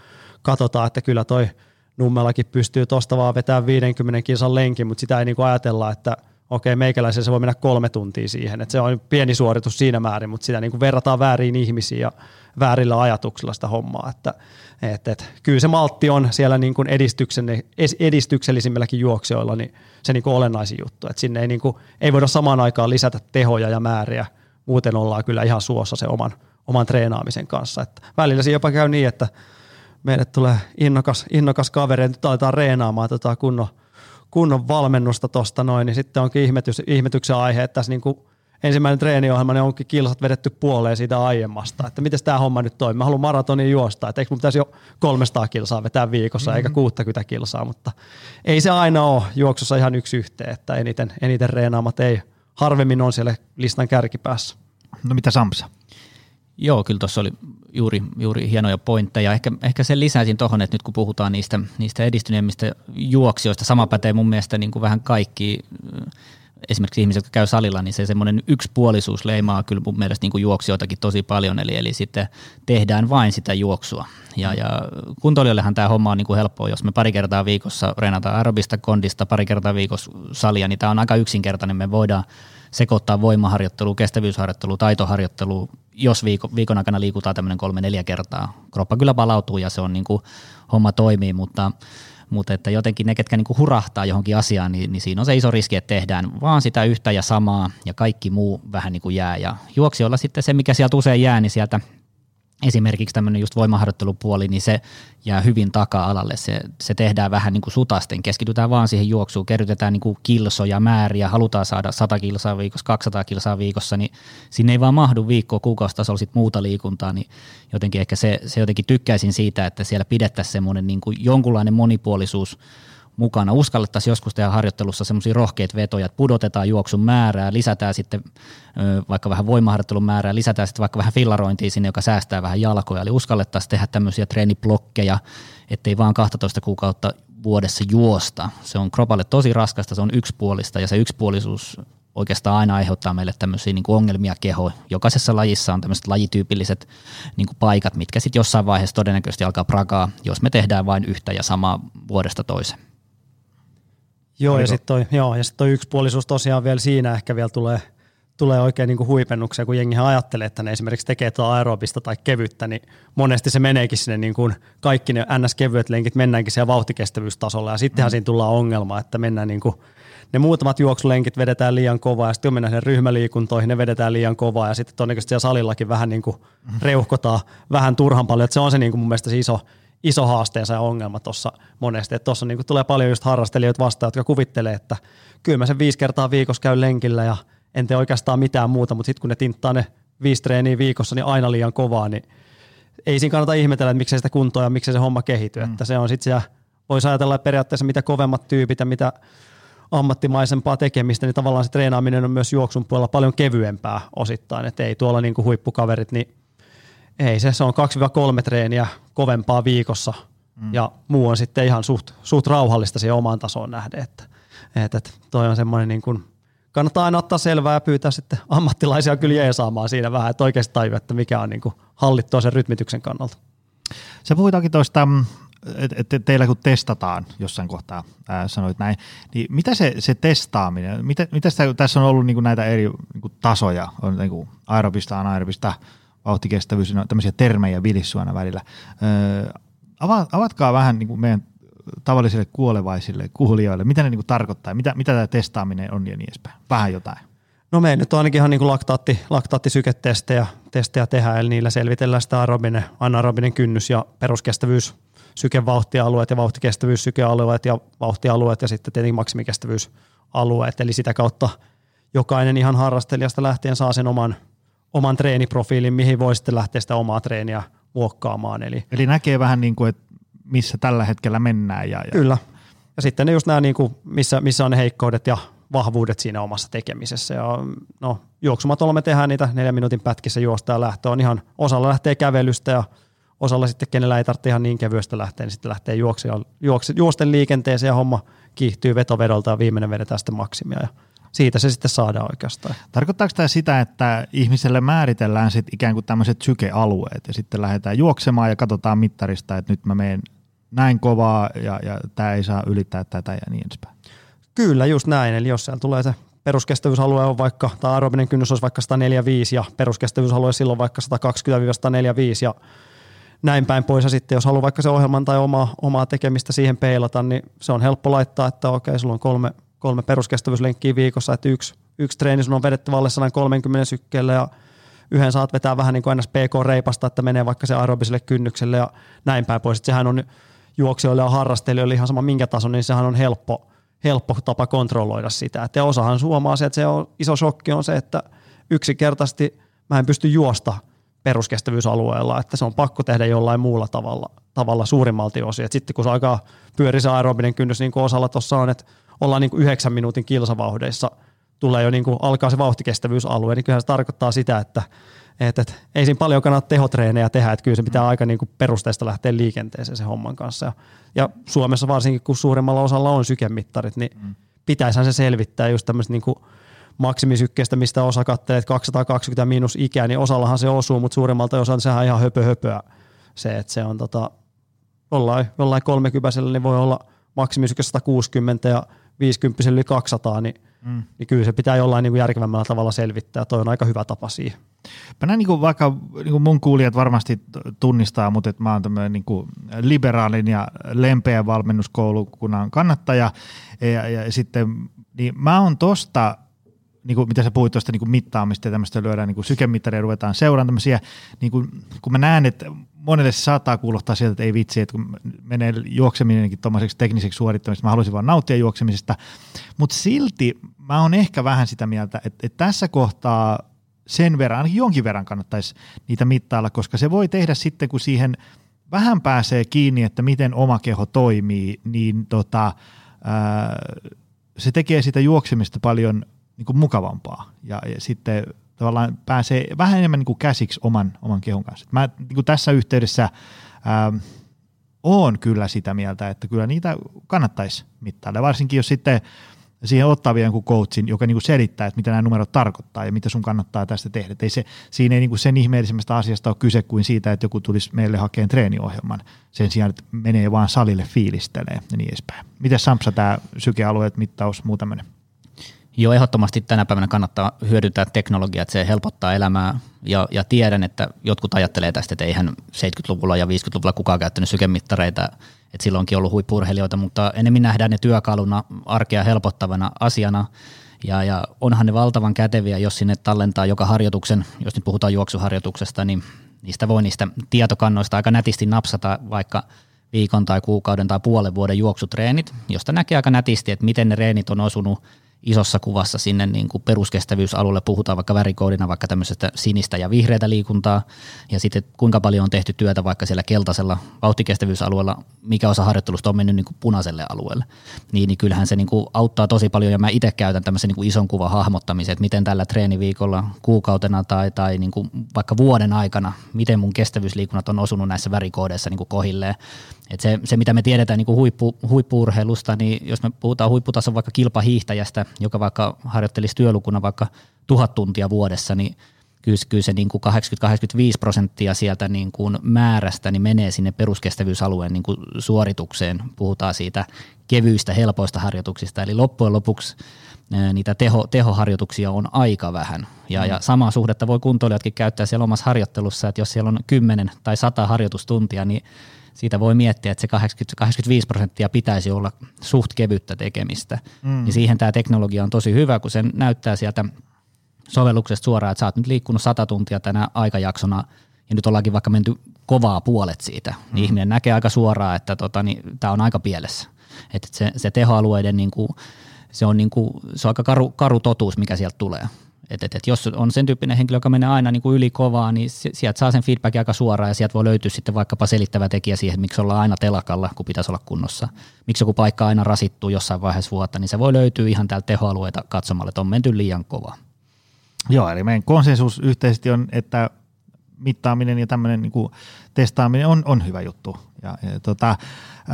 katsotaan, että kyllä toi Nummellakin pystyy tuosta vaan vetämään 50 kilsan lenkin, mutta sitä ei niin kuin ajatella, että – okei, meikäläisen se voi mennä kolme tuntia siihen, että se on pieni suoritus siinä määrin, mutta sitä niin kuin verrataan väärin ihmisiin ja väärillä ajatuksilla sitä hommaa, että et, et, kyllä se maltti on siellä niin kuin edistyksellisimmilläkin juoksijoilla niin se niin kuin olennaisin juttu, että sinne ei, niin kuin, ei voida samaan aikaan lisätä tehoja ja määriä, muuten ollaan kyllä ihan suossa se oman, oman treenaamisen kanssa, että välillä se jopa käy niin, että meille tulee innokas, innokas kaveri, että nyt aletaan reenaamaan tota kunnon kunnon valmennusta tuosta noin, niin sitten onkin ihmetys, ihmetyksen aihe, että tässä niin kuin ensimmäinen treeniohjelma, niin onkin kilsat vedetty puoleen siitä aiemmasta, että miten tämä homma nyt toimii. Mä haluan maratonin juosta, että eikö mun pitäisi jo 300 kilsaa vetää viikossa, mm-hmm. eikä 60 kilsaa, mutta ei se aina ole juoksussa ihan yksi yhteen, että eniten, eniten reenaamat ei harvemmin on siellä listan kärkipäässä. No mitä Samsa? Joo, kyllä tuossa oli juuri, juuri hienoja pointteja. Ehkä, ehkä sen lisäisin tuohon, että nyt kun puhutaan niistä, niistä edistyneemmistä juoksijoista, sama pätee mun mielestä niin kuin vähän kaikki esimerkiksi ihmiset, jotka käy salilla, niin se semmoinen yksipuolisuus leimaa kyllä mun mielestä niin kuin juoksijoitakin tosi paljon, eli, eli sitten tehdään vain sitä juoksua. Ja, ja kuntoilijoillehan tämä homma on niin kuin helppoa, jos me pari kertaa viikossa reenataan aerobista kondista, pari kertaa viikossa salia, niin tämä on aika yksinkertainen, me voidaan sekoittaa voimaharjoittelu, kestävyysharjoittelu, taitoharjoittelu, jos viikon, viikon aikana liikutaan tämmöinen kolme-neljä kertaa. Kroppa kyllä palautuu ja se on niin kuin, homma toimii, mutta, mutta että jotenkin ne, ketkä niin kuin hurahtaa johonkin asiaan, niin, niin siinä on se iso riski, että tehdään vaan sitä yhtä ja samaa ja kaikki muu vähän niin kuin jää. Ja juoksijoilla sitten se, mikä sieltä usein jää, niin sieltä – esimerkiksi tämmöinen just voimaharjoittelupuoli, niin se jää hyvin taka-alalle. Se, se tehdään vähän niin kuin sutasten, keskitytään vaan siihen juoksuun, kerrytetään niin kuin kilsoja, määriä, halutaan saada 100 kilsaa viikossa, 200 kilsaa viikossa, niin sinne ei vaan mahdu viikkoa kuukausitasolla sit muuta liikuntaa, niin jotenkin ehkä se, se jotenkin tykkäisin siitä, että siellä pidettäisiin semmoinen niin kuin jonkunlainen monipuolisuus mukana. Uskallettaisiin joskus tehdä harjoittelussa semmoisia rohkeita vetoja, että pudotetaan juoksun määrää, lisätään sitten vaikka vähän voimaharjoittelun määrää, lisätään sitten vaikka vähän fillarointia sinne, joka säästää vähän jalkoja. Eli uskallettaisiin tehdä tämmöisiä treeniblokkeja, ettei vaan 12 kuukautta vuodessa juosta. Se on kropalle tosi raskasta, se on yksipuolista ja se yksipuolisuus oikeastaan aina aiheuttaa meille tämmöisiä niin ongelmia keho. Jokaisessa lajissa on tämmöiset lajityypilliset niin kuin paikat, mitkä sitten jossain vaiheessa todennäköisesti alkaa prakaa, jos me tehdään vain yhtä ja samaa vuodesta toiseen. Joo, Oliko? ja sitten toi, joo, ja sit toi yksipuolisuus tosiaan vielä siinä ehkä vielä tulee, tulee oikein niin huipennukseen, kun jengihän ajattelee, että ne esimerkiksi tekee tuota aerobista tai kevyttä, niin monesti se meneekin sinne niin kuin kaikki ne ns-kevyet lenkit mennäänkin siellä vauhtikestävyystasolla, ja sittenhän mm. siinä tullaan ongelma, että mennään niin kuin, ne muutamat juoksulenkit vedetään liian kovaa, ja sitten mennään sinne ryhmäliikuntoihin, ne vedetään liian kovaa, ja sitten todennäköisesti siellä salillakin vähän niin kuin reuhkotaan vähän turhan paljon, että se on se niin kuin mun mielestä se iso, iso haasteensa ja ongelma tuossa monesti, tuossa niin tulee paljon just harrastelijoita vastaan, jotka kuvittelee, että kyllä mä sen viisi kertaa viikossa käyn lenkillä ja en tee oikeastaan mitään muuta, mutta sitten kun ne tinttaa ne viisi treeniä viikossa, niin aina liian kovaa, niin ei siinä kannata ihmetellä, että miksei sitä kuntoa ja miksei se homma kehity. Mm. Että se on sitten voisi ajatella että periaatteessa mitä kovemmat tyypit ja mitä ammattimaisempaa tekemistä, niin tavallaan se treenaaminen on myös juoksun puolella paljon kevyempää osittain, että ei tuolla niin kuin huippukaverit, niin ei se, se on 2-3 treeniä kovempaa viikossa mm. ja muu on sitten ihan suht, suht rauhallista siihen omaan tasoon nähden, että, että, että toi on semmoinen niin kuin, kannattaa aina ottaa selvää ja pyytää sitten ammattilaisia kyllä jeesaamaan siinä vähän, että oikeasti tajua, että mikä on niin kuin hallittua sen rytmityksen kannalta. Sä puhuitaankin tuosta, että et teillä kun testataan jossain kohtaa, ää, sanoit näin, niin mitä se, se testaaminen, mitä, mitä sitä, tässä on ollut niin kuin näitä eri niin kuin tasoja, on niin kuin aerobista, anaerobista, vauhtikestävyys, no, tämmöisiä termejä vilissu aina välillä. Öö, avatkaa vähän niin kuin meidän tavallisille kuolevaisille kuulijoille, mitä ne niin kuin tarkoittaa, mitä, mitä tämä testaaminen on ja niin edespäin. Vähän jotain. No me nyt on ainakin ihan niin kuin laktaatti, laktaattisyketestejä testejä tehdään, eli niillä selvitellään sitä aerobinen, anaerobinen kynnys ja peruskestävyys, sykevauhtialueet ja vauhtikestävyyssykealueet ja vauhtialueet ja sitten tietenkin maksimikestävyysalueet, eli sitä kautta jokainen ihan harrastelijasta lähtien saa sen oman, oman treeniprofiilin, mihin voi sitten lähteä sitä omaa treeniä muokkaamaan. Eli, Eli näkee vähän niin kuin, että missä tällä hetkellä mennään. Ja, ja. Kyllä. Ja sitten ne just nämä, niin kuin, missä, missä on ne heikkoudet ja vahvuudet siinä omassa tekemisessä. Ja, no, juoksumatolla me tehdään niitä neljän minuutin pätkissä juosta ja lähtö on ihan, osalla lähtee kävelystä ja osalla sitten, kenellä ei tarvitse ihan niin kevyesti lähteä, niin sitten lähtee juokse, juokse, juosten liikenteeseen ja homma kiihtyy vetovedolta ja viimeinen vedetään sitten maksimia. Ja siitä se sitten saadaan oikeastaan. Tarkoittaako tämä sitä, että ihmiselle määritellään sitten ikään kuin tämmöiset sykealueet ja sitten lähdetään juoksemaan ja katsotaan mittarista, että nyt mä menen näin kovaa ja, ja tämä ei saa ylittää tätä ja niin edespäin? Kyllä, just näin. Eli jos siellä tulee se peruskestävyysalue on vaikka, tai aerobinen kynnys olisi vaikka 145 ja peruskestävyysalue silloin vaikka 120-145 ja näin päin pois. Ja sitten jos haluaa vaikka se ohjelman tai omaa, omaa tekemistä siihen peilata, niin se on helppo laittaa, että okei, sulla on kolme, kolme peruskestävyyslenkkiä viikossa, että yksi, yksi treeni sun on vedetty alle 130 sykkeelle ja yhden saat vetää vähän niin kuin PK-reipasta, että menee vaikka se aerobiselle kynnykselle ja näin päin pois. Että sehän on juoksijoille ja harrastelijoille ihan sama minkä tason, niin sehän on helppo, helppo tapa kontrolloida sitä. Et ja osahan suomaa se, että se on, iso shokki on se, että yksinkertaisesti mä en pysty juosta peruskestävyysalueella, että se on pakko tehdä jollain muulla tavalla, tavalla suurimmalti osin. Et sitten kun se alkaa pyöri se aerobinen kynnys, niin kuin osalla tuossa on, että ollaan niin kuin yhdeksän minuutin kilsavauhdeissa, tulee jo niin kuin, alkaa se vauhtikestevyysalue, niin kyllähän se tarkoittaa sitä, että et, et, ei siinä paljon kannata tehotreenejä tehdä, että kyllä se pitää aika niin kuin perusteista lähteä liikenteeseen sen homman kanssa. Ja, ja Suomessa varsinkin, kun suurimmalla osalla on sykemittarit, niin mm. pitäisihän se selvittää just tämmöistä niin maksimisykkeestä, mistä osa katselee, että 220 miinus ikä, niin osallahan se osuu, mutta suurimmalta osalta sehän on ihan höpö höpöä se, että se on tota, jollain, jollain 30 niin voi olla maksimisykke 160 ja 50 yli 200, niin, mm. niin kyllä se pitää jollain niin kuin järkevämmällä tavalla selvittää. Toi on aika hyvä tapa siihen. Mä näin niin kuin vaikka niin kuin mun kuulijat varmasti tunnistaa, mutta että mä oon tämmöinen niin kuin liberaalin ja lempeän valmennuskoulukunnan kannattaja ja, ja sitten niin mä oon tosta niin kuin, mitä sä puhuit tuosta niin mittaamista ja tämmöistä lyödään niin sykemittaria ruvetaan seuraamaan tämmöisiä, niin kuin, kun mä näen, että monelle se saattaa kuulostaa sieltä, että ei vitsi, että kun menee juokseminenkin tuommoiseksi tekniseksi suorittamiseksi, mä haluaisin vaan nauttia juoksemisesta, mutta silti mä oon ehkä vähän sitä mieltä, että, että tässä kohtaa sen verran, ainakin jonkin verran kannattaisi niitä mittailla, koska se voi tehdä sitten, kun siihen vähän pääsee kiinni, että miten oma keho toimii, niin tota, ää, se tekee sitä juoksemista paljon niin kuin mukavampaa ja, ja sitten tavallaan pääsee vähän enemmän niin kuin käsiksi oman, oman kehon kanssa. Mä niin kuin tässä yhteydessä ää, oon kyllä sitä mieltä, että kyllä niitä kannattaisi mittailla, varsinkin jos sitten siihen ottaa vielä jonkun coachin, joka niin kuin selittää, että mitä nämä numerot tarkoittaa ja mitä sun kannattaa tästä tehdä. Ei se, siinä ei niin kuin sen ihmeellisemmästä asiasta ole kyse kuin siitä, että joku tulisi meille hakemaan treeniohjelman sen sijaan, että menee vaan salille fiilistelee ja niin edespäin. Miten Sampsa tämä sykealueet, mittaus, muu tämmöinen? Joo, ehdottomasti tänä päivänä kannattaa hyödyntää teknologiaa, että se helpottaa elämää. Ja, ja tiedän, että jotkut ajattelee tästä, että eihän 70-luvulla ja 50-luvulla kukaan käyttänyt sykemittareita, että silloinkin ollut huippurheilijoita, mutta enemmän nähdään ne työkaluna arkea helpottavana asiana. Ja, ja onhan ne valtavan käteviä, jos sinne tallentaa joka harjoituksen, jos nyt puhutaan juoksuharjoituksesta, niin niistä voi niistä tietokannoista aika nätisti napsata vaikka viikon tai kuukauden tai puolen vuoden juoksutreenit, josta näkee aika nätisti, että miten ne reenit on osunut isossa kuvassa sinne niin kuin peruskestävyysalueelle, puhutaan vaikka värikoodina vaikka tämmöisestä sinistä ja vihreätä liikuntaa, ja sitten kuinka paljon on tehty työtä vaikka siellä keltaisella vauhtikestävyysalueella, mikä osa harjoittelusta on mennyt niin kuin punaiselle alueelle, niin, niin kyllähän se niin kuin auttaa tosi paljon, ja mä itse käytän tämmöisen niin kuin ison kuvan hahmottamisen, että miten tällä treeniviikolla, kuukautena tai, tai niin kuin vaikka vuoden aikana, miten mun kestävyysliikunnat on osunut näissä värikoodeissa niin kuin kohilleen, et se, se, mitä me tiedetään niin kuin huippu, niin jos me puhutaan huipputason vaikka kilpahiihtäjästä, joka vaikka harjoittelisi työlukuna vaikka tuhat tuntia vuodessa, niin kyllä, kyllä se niin kuin 80-85 prosenttia sieltä niin kuin määrästä niin menee sinne peruskestävyysalueen niin kuin suoritukseen. Puhutaan siitä kevyistä, helpoista harjoituksista. Eli loppujen lopuksi niitä teho, tehoharjoituksia on aika vähän. Ja, mm. ja samaa suhdetta voi kuntoilijatkin käyttää siellä omassa harjoittelussa, että jos siellä on 10 tai 100 harjoitustuntia, niin siitä voi miettiä, että se 80, 85 prosenttia pitäisi olla suht kevyttä tekemistä. Mm. Ja siihen tämä teknologia on tosi hyvä, kun se näyttää sieltä sovelluksesta suoraan, että sä oot nyt liikkunut 100 tuntia tänä aikajaksona ja nyt ollaankin vaikka menty kovaa puolet siitä, niin mm. ihminen näkee aika suoraan, että tota, niin, tämä on aika pielessä. Että se, se tehoalueiden, niin kuin, se, on niin kuin, se on aika karu, karu totuus, mikä sieltä tulee. Et, et, et jos on sen tyyppinen henkilö, joka menee aina niin kuin yli kovaa, niin sieltä saa sen feedbackin aika suoraan ja sieltä voi löytyä sitten vaikkapa selittävä tekijä siihen, miksi ollaan aina telakalla, kun pitäisi olla kunnossa. Miksi joku paikka aina rasittuu jossain vaiheessa vuotta, niin se voi löytyä ihan täältä tehoalueita katsomalle, että on menty liian kovaa. Joo, eli meidän konsensus yhteisesti on, että mittaaminen ja tämmöinen niin testaaminen on, on hyvä juttu. Ja, ja tota,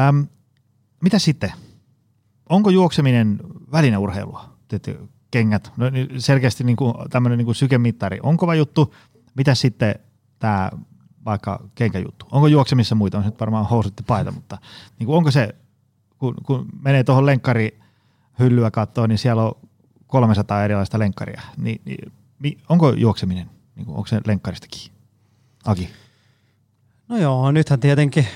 äm, mitä sitten? Onko juokseminen välineurheilua? Kengät, no, niin selkeästi niin kuin, tämmöinen niin kuin sykemittari on kova juttu. Mitä sitten tämä vaikka kenkäjuttu? Onko juoksemissa muita? On nyt varmaan housut ja paita, mutta niin kuin, onko se, kun, kun menee tuohon lenkkari-hyllyä katsoa, niin siellä on 300 erilaista lenkkaria. Niin, niin onko juokseminen, niin kuin, onko se lenkkaristakin? Aki? No joo, nythän tietenkin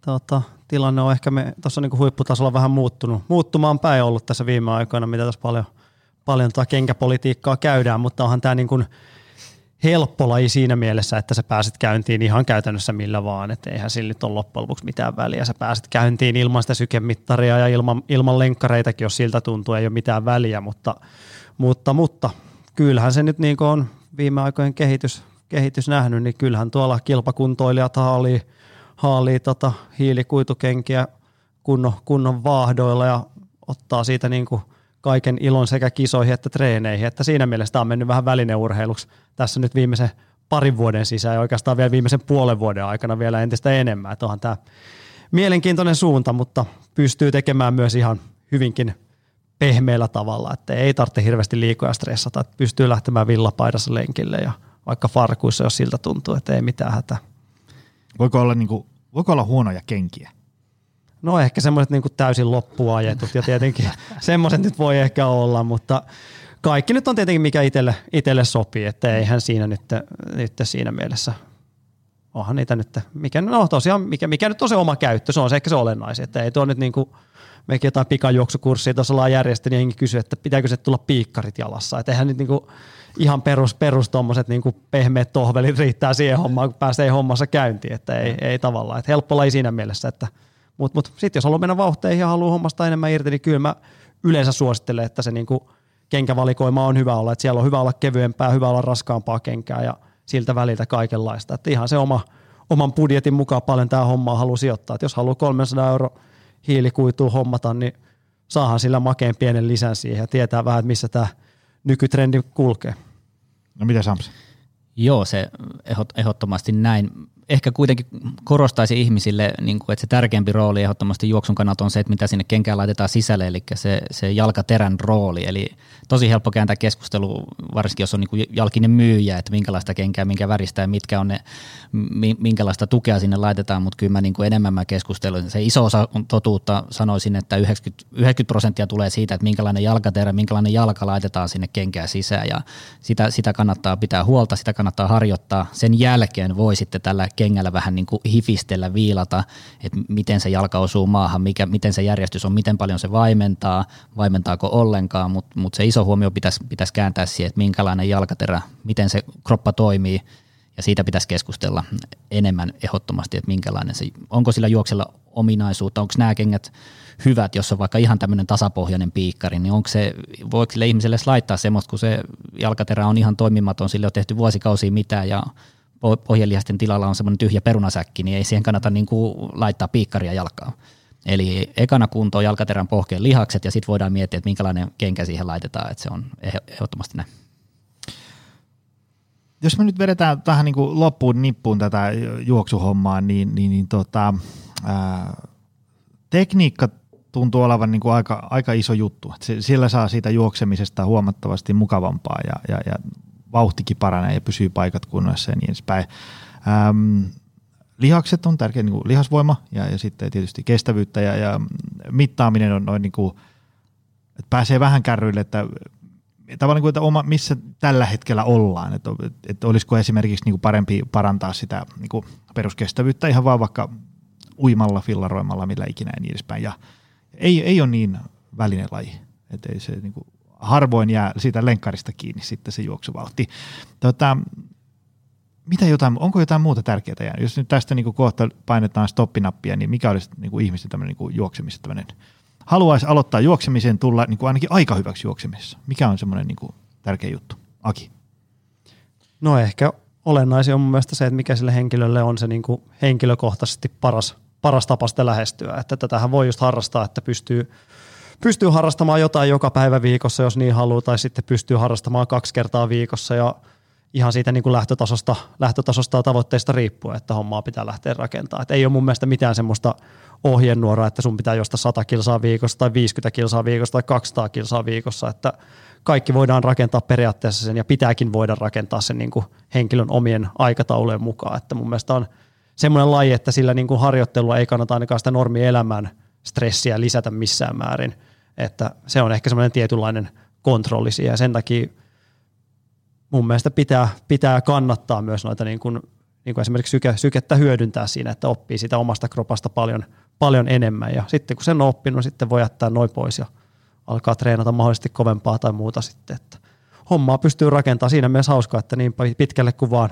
tota, tilanne on ehkä tuossa niin huipputasolla vähän muuttunut, muuttumaan päin ollut tässä viime aikoina, mitä tässä paljon – paljon tuota kenkäpolitiikkaa käydään, mutta onhan tämä niin kuin helppo laji siinä mielessä, että sä pääset käyntiin ihan käytännössä millä vaan, että eihän sillä nyt ole loppujen lopuksi mitään väliä. Sä pääset käyntiin ilman sitä sykemittaria ja ilman, ilman lenkkareitakin, jos siltä tuntuu, ei ole mitään väliä, mutta, mutta, mutta kyllähän se nyt niin on viime aikojen kehitys, kehitys nähnyt, niin kyllähän tuolla kilpakuntoilijat haalii, haalii tota hiilikuitukenkiä kunnon, kunnon vaahdoilla ja ottaa siitä niin kuin – kaiken ilon sekä kisoihin että treeneihin, että siinä mielessä tämä on mennyt vähän välineurheiluksi tässä nyt viimeisen parin vuoden sisään ja oikeastaan vielä viimeisen puolen vuoden aikana vielä entistä enemmän. Että onhan tämä mielenkiintoinen suunta, mutta pystyy tekemään myös ihan hyvinkin pehmeällä tavalla, että ei tarvitse hirveästi liikoja stressata, että pystyy lähtemään villapaidassa lenkille ja vaikka farkuissa, jos siltä tuntuu, että ei mitään hätää. Voiko olla, niin kuin, voiko olla huonoja kenkiä? No ehkä semmoiset niin täysin loppuajetut ja tietenkin *laughs* semmoiset nyt voi ehkä olla, mutta kaikki nyt on tietenkin mikä itselle, itselle sopii, että eihän siinä nyt, nyt siinä mielessä. Onhan niitä nyt, mikä, no tosiaan, mikä, mikä nyt on se oma käyttö, se on se ehkä se olennaisin, että ei tuo nyt niin kuin, mekin jotain pikajuoksukurssia tuossa ollaan järjestetty, niin henki kysyi, että pitääkö se tulla piikkarit jalassa, että eihän nyt niin kuin, ihan perus, perus tuommoiset niin pehmeät tohvelit riittää siihen hommaan, kun pääsee hommassa käyntiin, että ei, ei tavallaan, että helppo laji siinä mielessä, että – mutta mut, sitten jos haluaa mennä vauhteihin ja haluaa hommasta enemmän irti, niin kyllä mä yleensä suosittelen, että se niinku kenkävalikoima on hyvä olla. Että siellä on hyvä olla kevyempää, hyvä olla raskaampaa kenkää ja siltä väliltä kaikenlaista. Että ihan se oma, oman budjetin mukaan paljon tämä homma haluaa sijoittaa. Että jos haluaa 300 euro hiilikuitua hommata, niin saahan sillä makeen pienen lisän siihen ja tietää vähän, että missä tämä nykytrendi kulkee. No mitä Samsi? Joo, se ehdottomasti näin. Ehkä kuitenkin korostaisi ihmisille, niin kuin, että se tärkeämpi rooli ehdottomasti juoksun kannalta on se, että mitä sinne kenkään laitetaan sisälle, eli se, se jalkaterän rooli. Eli tosi helppo kääntää keskustelu, varsinkin jos on niin kuin jalkinen myyjä, että minkälaista kenkää, minkä väristä ja mitkä on ne, minkälaista tukea sinne laitetaan, mutta kyllä mä niin kuin enemmän mä keskustelun. Se iso osa totuutta sanoisin, että 90, 90 prosenttia tulee siitä, että minkälainen jalkaterä, minkälainen jalka laitetaan sinne kenkään sisään ja sitä, sitä kannattaa pitää huolta, sitä kannattaa harjoittaa. Sen jälkeen voi sitten tällä kengällä vähän niin kuin hifistellä, viilata, että miten se jalka osuu maahan, mikä, miten se järjestys on, miten paljon se vaimentaa, vaimentaako ollenkaan, mutta mut se iso huomio pitäisi, pitäisi kääntää siihen, että minkälainen jalkaterä, miten se kroppa toimii, ja siitä pitäisi keskustella enemmän ehdottomasti, että minkälainen se, onko sillä juoksella ominaisuutta, onko nämä kengät hyvät, jos on vaikka ihan tämmöinen tasapohjainen piikkari, niin onko se, voiko sille ihmiselle laittaa semmoista, kun se jalkaterä on ihan toimimaton, sille on tehty vuosikausia mitään ja pohjelihasten tilalla on semmoinen tyhjä perunasäkki, niin ei siihen kannata niin kuin laittaa piikkaria jalkaa. Eli ekana kunto jalkaterän pohkeen lihakset ja sitten voidaan miettiä, että minkälainen kenkä siihen laitetaan, että se on ehdottomasti näin. Jos me nyt vedetään tähän niin kuin loppuun nippuun tätä juoksuhommaa, niin, niin, niin tota, ää, tekniikka tuntuu olevan niin kuin aika, aika iso juttu. Sillä saa siitä juoksemisesta huomattavasti mukavampaa ja, ja, ja vauhtikin paranee ja pysyy paikat kunnossa ja niin edespäin. Ähm, lihakset on tärkeä niin kuin lihasvoima ja, ja sitten tietysti kestävyyttä ja, ja mittaaminen on noin niin kuin, että pääsee vähän kärryille, että tavallaan kuin, että oma, missä tällä hetkellä ollaan, että, että olisiko esimerkiksi niin kuin parempi parantaa sitä niin kuin peruskestävyyttä ihan vaan vaikka uimalla, fillaroimalla, millä ikinä ja niin edespäin. Ja ei, ei ole niin välinen laji, että ei se niin kuin, harvoin jää siitä lenkkarista kiinni sitten se juoksuvauhti. Tota, mitä jotain, onko jotain muuta tärkeää jäänyt? Jos nyt tästä niin kohta painetaan stoppinappia, niin mikä olisi niin kuin ihmisten tämmöinen niin juoksemisen tämmöinen, haluaisi aloittaa juoksemisen, tulla niin kuin ainakin aika hyväksi juoksemisessa. Mikä on semmoinen niin kuin tärkeä juttu? Aki. No ehkä olennaisin on mun se, että mikä sille henkilölle on se niin kuin henkilökohtaisesti paras, paras tapa sitä lähestyä. Että tätähän voi just harrastaa, että pystyy pystyy harrastamaan jotain joka päivä viikossa, jos niin haluaa, tai sitten pystyy harrastamaan kaksi kertaa viikossa ja ihan siitä niin kuin lähtötasosta, lähtötasosta ja tavoitteista riippuen, että hommaa pitää lähteä rakentamaan. Et ei ole mun mielestä mitään semmoista ohjenuoraa, että sun pitää josta 100 kilsaa viikossa tai 50 kilsaa viikossa tai 200 kilsaa viikossa, että kaikki voidaan rakentaa periaatteessa sen ja pitääkin voida rakentaa sen niin kuin henkilön omien aikataulujen mukaan. Että mun mielestä on semmoinen laji, että sillä niin kuin harjoittelua ei kannata ainakaan sitä normielämän stressiä lisätä missään määrin – että se on ehkä semmoinen tietynlainen kontrolli siihen ja sen takia mun mielestä pitää, pitää kannattaa myös noita niin kuin, niin kuin esimerkiksi syke, sykettä hyödyntää siinä, että oppii sitä omasta kropasta paljon, paljon enemmän ja sitten kun sen on oppinut, sitten voi jättää noin pois ja alkaa treenata mahdollisesti kovempaa tai muuta sitten, että hommaa pystyy rakentamaan siinä mielessä hauskaa, että niin pitkälle kuin vaan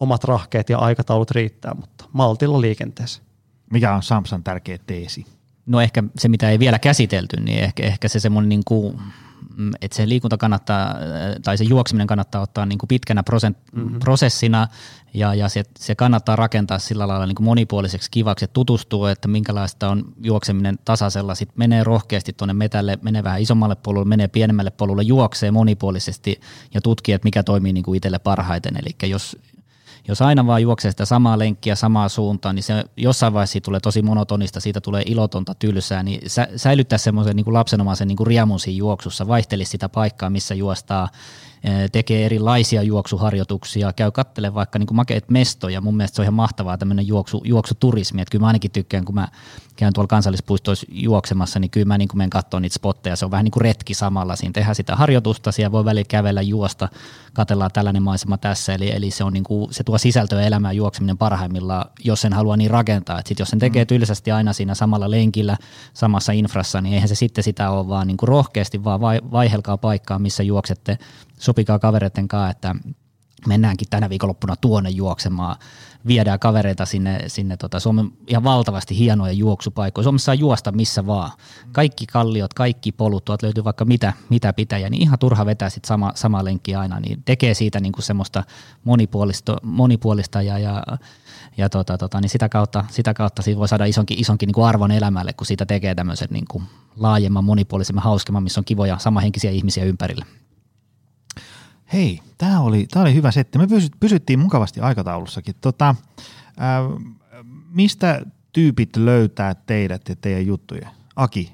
omat rahkeet ja aikataulut riittää, mutta maltilla liikenteessä. Mikä on Samsan tärkeä teesi? No ehkä se, mitä ei vielä käsitelty, niin ehkä, ehkä se semmoinen niin kuin, mm, että se liikunta kannattaa, tai se juokseminen kannattaa ottaa niin kuin pitkänä prosent, mm-hmm. prosessina, ja, ja se, se kannattaa rakentaa sillä lailla niin kuin monipuoliseksi kivaksi, että tutustuu, että minkälaista on juokseminen tasaisella, sitten menee rohkeasti tuonne metälle, menee vähän isommalle polulle, menee pienemmälle polulle, juoksee monipuolisesti ja tutkii, että mikä toimii niin kuin itselle parhaiten. Eli jos, jos aina vaan juoksee sitä samaa lenkkiä samaa suuntaan, niin se jossain vaiheessa tulee tosi monotonista, siitä tulee ilotonta tylsää, niin sä, säilyttää semmoisen niin lapsenomaisen niin riemun siinä juoksussa, vaihtelisi sitä paikkaa, missä juostaa, tekee erilaisia juoksuharjoituksia, käy kattelemaan vaikka niin kuin makeet mestoja. Mun mielestä se on ihan mahtavaa tämmöinen juoksu, juoksuturismi, että kyllä mä ainakin tykkään, kun mä käyn tuolla kansallispuistoissa juoksemassa, niin kyllä mä niin kuin menen katsomaan niitä spotteja, se on vähän niin kuin retki samalla, siinä tehdään sitä harjoitusta, siellä voi välillä kävellä, juosta, katellaan tällainen maisema tässä, eli, eli se, on niin kuin, se tuo sisältöä elämään juokseminen parhaimmillaan, jos sen haluaa niin rakentaa, että sit jos sen tekee mm. tylsästi aina siinä samalla lenkillä, samassa infrassa, niin eihän se sitten sitä ole vaan niin kuin rohkeasti, vaan vaihelkaa paikkaa, missä juoksette, sopikaa kavereiden kanssa, että mennäänkin tänä viikonloppuna tuonne juoksemaan, viedään kavereita sinne, sinne tota, Suomen ihan valtavasti hienoja juoksupaikkoja. Suomessa saa juosta missä vaan. Kaikki kalliot, kaikki polut, tuot löytyy vaikka mitä, mitä pitäjä, niin ihan turha vetää sit sama, sama lenkki aina, niin tekee siitä niinku semmoista monipuolista, monipuolista ja, ja ja tota, tota, niin sitä kautta, sitä kautta siitä voi saada isonkin, isonkin niin kuin arvon elämälle, kun siitä tekee tämmöisen niin kuin laajemman, monipuolisemman, hauskemman, missä on kivoja, samahenkisiä ihmisiä ympärillä. Hei, tämä oli, tää oli hyvä setti. Me pysyttiin mukavasti aikataulussakin. Tota, mistä tyypit löytää teidät ja teidän juttuja? Aki,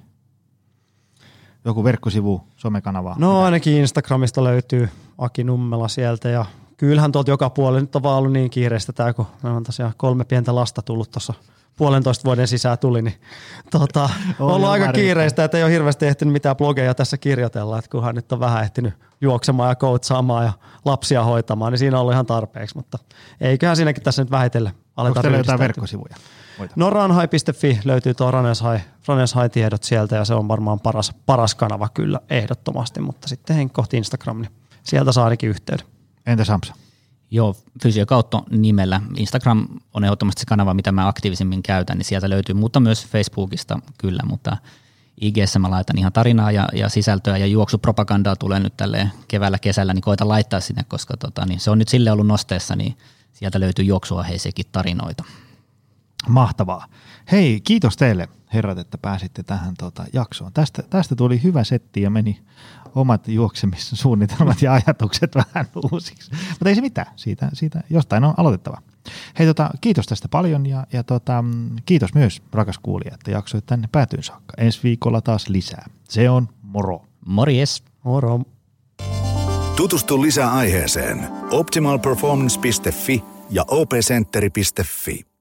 joku verkkosivu, somekanava? No mitä? ainakin Instagramista löytyy Aki Nummela sieltä ja kyllähän tuolta joka puolella nyt on vaan ollut niin kiireistä tämä, kun meillä on tosiaan kolme pientä lasta tullut tuossa puolentoista vuoden sisään tuli, niin tota, on *laughs* ollut aika kiireistä, että ei ole hirveästi ehtinyt mitään blogeja tässä kirjoitella, että kunhan nyt on vähän ehtinyt juoksemaan ja coachaamaan ja lapsia hoitamaan, niin siinä on ollut ihan tarpeeksi, mutta eiköhän siinäkin tässä nyt vähitellen aleta Onko jotain verkkosivuja? No ranhai.fi löytyy tuo Raneshai, Raneshai tiedot sieltä ja se on varmaan paras, paras kanava kyllä ehdottomasti, mutta sitten kohti Instagram, niin sieltä saa ainakin yhteyden. Entä Samsa? Joo, Fysiokautto nimellä. Instagram on ehdottomasti se kanava, mitä mä aktiivisemmin käytän, niin sieltä löytyy, mutta myös Facebookista kyllä, mutta ig mä laitan ihan tarinaa ja, ja sisältöä ja juoksupropagandaa tulee nyt tälle keväällä, kesällä, niin koita laittaa sinne, koska tota, niin se on nyt sille ollut nosteessa, niin sieltä löytyy juoksuaiheisiakin tarinoita. Mahtavaa. Hei, kiitos teille herrat, että pääsitte tähän tota, jaksoon. Tästä, tästä tuli hyvä setti ja meni omat juoksemissuunnitelmat ja ajatukset *laughs* vähän uusiksi. Mutta ei se mitään, siitä, siitä jostain on aloitettava. Hei, tota, kiitos tästä paljon ja, ja tota, kiitos myös rakas kuulija, että jaksoit tänne päätyyn saakka. Ensi viikolla taas lisää. Se on moro. Morjes. Moro. Tutustu lisää aiheeseen optimalperformance.fi ja opcenteri.fi.